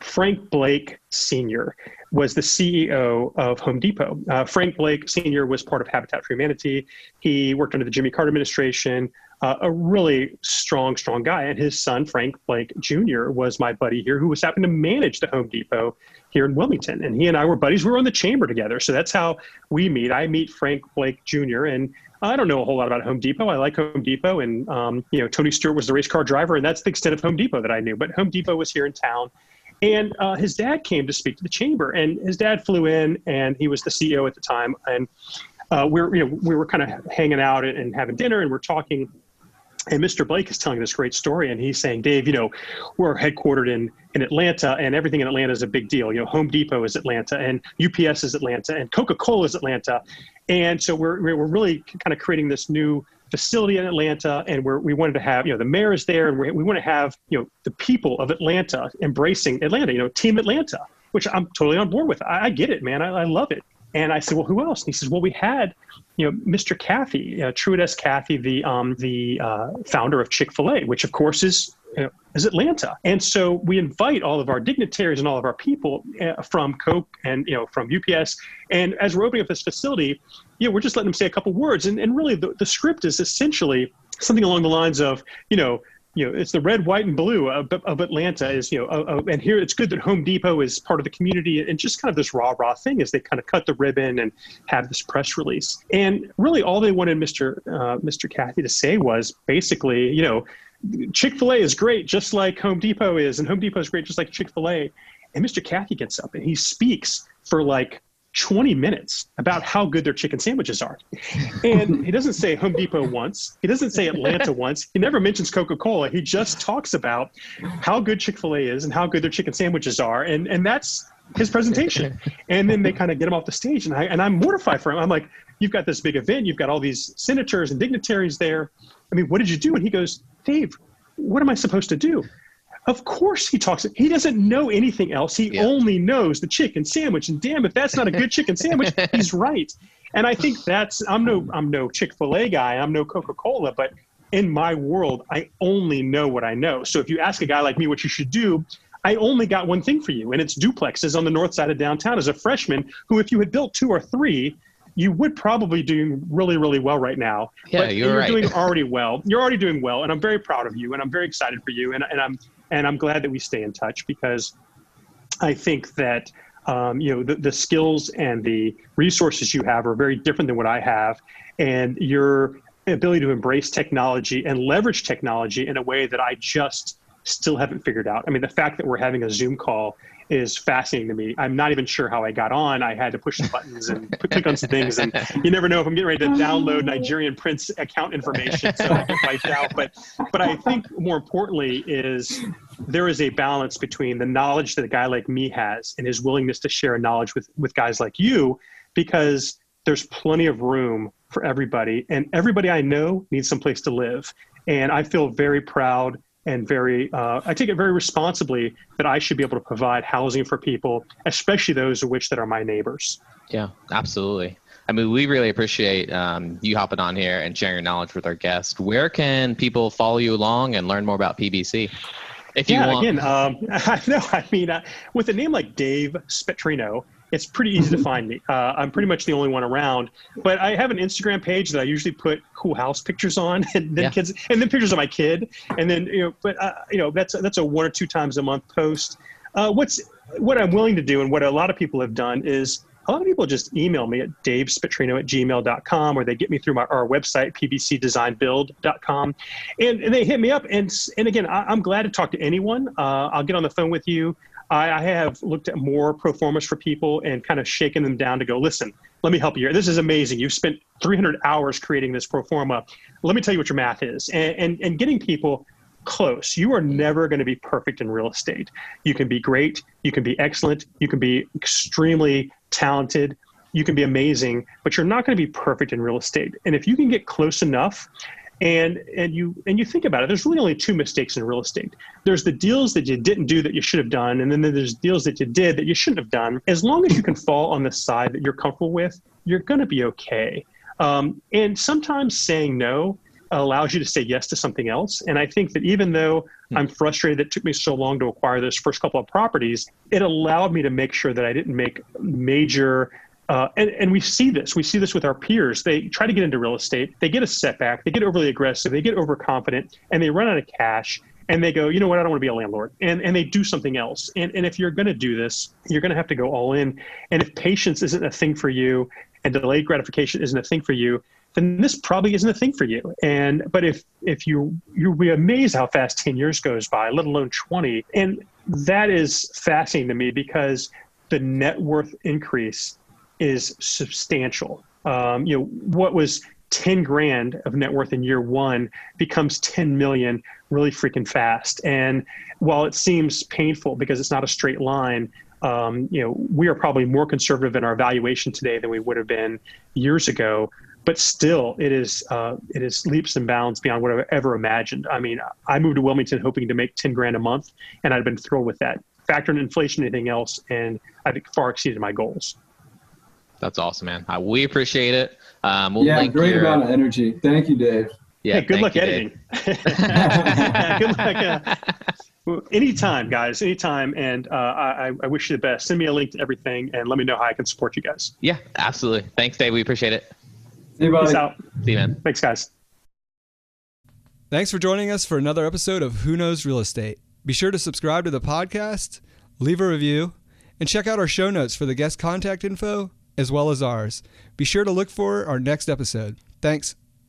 S3: Frank Blake Sr. was the CEO of Home Depot. Uh, Frank Blake Sr. was part of Habitat for Humanity. He worked under the Jimmy Carter administration, uh, a really strong, strong guy. And his son, Frank Blake Jr., was my buddy here who was happening to manage the Home Depot here in Wilmington. And he and I were buddies. We were on the chamber together. So that's how we meet. I meet Frank Blake Jr. and I don't know a whole lot about Home Depot. I like Home Depot, and um, you know Tony Stewart was the race car driver, and that's the extent of Home Depot that I knew. But Home Depot was here in town, and uh, his dad came to speak to the chamber, and his dad flew in, and he was the CEO at the time, and uh, we were, you know, we were kind of hanging out and, and having dinner, and we're talking. And Mr. Blake is telling this great story, and he's saying, Dave, you know, we're headquartered in, in Atlanta, and everything in Atlanta is a big deal. You know, Home Depot is Atlanta, and UPS is Atlanta, and Coca Cola is Atlanta. And so we're, we're really kind of creating this new facility in Atlanta, and we're, we wanted to have, you know, the mayor is there, and we, we want to have, you know, the people of Atlanta embracing Atlanta, you know, Team Atlanta, which I'm totally on board with. I, I get it, man. I, I, love it. And I said, well, who else? And he says, well, we had, you know, Mr. Cathy, uh, Truett S. The um, the uh, founder of Chick Fil A, which of course is you know, is Atlanta. And so we invite all of our dignitaries and all of our people uh, from Coke and you know from UPS. And as we're opening up this facility, you know, we're just letting them say a couple words. And, and really, the, the script is essentially something along the lines of, you know, you know, it's the red, white, and blue of, of Atlanta. Is you know, uh, uh, and here it's good that Home Depot is part of the community, and just kind of this rah rah thing as they kind of cut the ribbon and have this press release. And really, all they wanted Mr. Uh, Mr. Cathy to say was basically, you know, Chick fil A is great, just like Home Depot is, and Home Depot is great, just like Chick fil A. And Mr. Cathy gets up and he speaks for like 20 minutes about how good their chicken sandwiches are. And he doesn't say Home Depot once, he doesn't say Atlanta once, he never mentions Coca Cola. He just talks about how good Chick fil A is and how good their chicken sandwiches are. And, and that's his presentation. And then they kind of get him off the stage. And, I, and I'm mortified for him. I'm like, you've got this big event, you've got all these senators and dignitaries there. I mean, what did you do? And he goes, Dave, what am I supposed to do? Of course he talks. He doesn't know anything else. He yeah. only knows the chicken sandwich. And damn, if that's not a good chicken sandwich, he's right. And I think that's I'm no I'm no Chick-fil-A guy. I'm no Coca-Cola, but in my world, I only know what I know. So if you ask a guy like me what you should do, I only got one thing for you, and it's duplexes on the north side of downtown as a freshman who, if you had built two or three, you would probably be doing really, really well right now.
S2: Yeah, but you're,
S3: you're
S2: right.
S3: doing already well. You're already doing well, and I'm very proud of you, and I'm very excited for you, and, and I'm and I'm glad that we stay in touch because I think that Um, you know, the, the skills and the resources you have are very different than what I have, and your ability to embrace technology and leverage technology in a way that I just still haven't figured out. I mean, the fact that we're having a Zoom call is fascinating to me. I'm not even sure how I got on. I had to push some buttons and click on some things, and you never know if I'm getting ready to download oh. Nigerian Prince account information, so I get wiped out. But, but I think more importantly is there is a balance between the knowledge that a guy like me has and his willingness to share knowledge with with guys like you, because there's plenty of room for everybody, and everybody I know needs some place to live, and I feel very proud and very uh, i take it very responsibly that i should be able to provide housing for people especially those of which that are my neighbors
S2: yeah absolutely i mean we really appreciate um, you hopping on here and sharing your knowledge with our guest where can people follow you along and learn more about pbc
S3: if you yeah, want. again, um, I know. I mean, uh, with a name like Dave Spetrino, it's pretty easy to find me. Uh, I'm pretty much the only one around, but I have an Instagram page that I usually put cool house pictures on, and then yeah. kids, and then pictures of my kid, and then you know, but uh, you know, that's that's a one or two times a month post. Uh, what's what I'm willing to do, and what a lot of people have done is a lot of people just email me at davespetrino at gmail.com or they get me through my, our website, pbcdesignbuild.com. And, and they hit me up. And, and again, I, am glad to talk to anyone. Uh, I'll get on the phone with you. I, I have looked at more pro formas for people and kind of shaken them down to go, listen, let me help you. This is amazing. You've spent 300 hours creating this pro forma. Let me tell you what your math is. And, and, and getting people close. You are never going to be perfect in real estate. You can be great. You can be excellent. You can be extremely talented. You can be amazing, but you're not going to be perfect in real estate. And if you can get close enough and and you and you think about it there's really only two mistakes in real estate. There's the deals that you didn't do that you should have done and then there's deals that you did that you shouldn't have done. As long as you can fall on the side that you're comfortable with you're going to be okay. Um, and sometimes saying no allows you to say yes to something else. And i think that even though hmm. i'm frustrated that it took me so long to acquire those first couple of properties it allowed me to make sure that i didn't make major uh, and, and we see this. We see this with our peers. They try to get into real estate. They get a setback. They get overly aggressive. They get overconfident, and they run out of cash. And they go, you know what? I don't want to be a landlord. And and they do something else. And and if you're going to do this, you're going to have to go all in. And if patience isn't a thing for you, and delayed gratification isn't a thing for you, then this probably isn't a thing for you. And but if if you you'll be amazed how fast ten years goes by, let alone twenty. And that is fascinating to me because the net worth increase is substantial. Um, you know, what was 10 grand of net worth in year one becomes 10 million really freaking fast. And while it seems painful because it's not a straight line, um, you know, we are probably more conservative in our valuation today than we would have been years ago. But still, it is uh, it is leaps and bounds beyond what I've ever imagined. I mean, I moved to Wilmington hoping to make ten grand a month, and I'd been thrilled with that. Factor in inflation, anything else, and I think far exceeded my goals.
S2: That's awesome, man. Uh, we appreciate it.
S1: Um, we'll yeah, great your, amount of energy. Thank you, Dave.
S3: Yeah, hey, good luck you, editing. good luck. Uh, anytime, guys. Anytime. And uh, I, I wish you the best. Send me a link to everything and let me know how I can support you guys.
S2: Yeah, absolutely. Thanks, Dave. We appreciate it.
S1: See you, buddy.
S3: Peace out.
S2: See you, man.
S3: Thanks, guys.
S4: Thanks for joining us for another episode of Who Knows Real Estate. Be sure to subscribe to the podcast, leave a review, and check out our show notes for the guest contact info as well as ours. Be sure to look for our next episode. Thanks.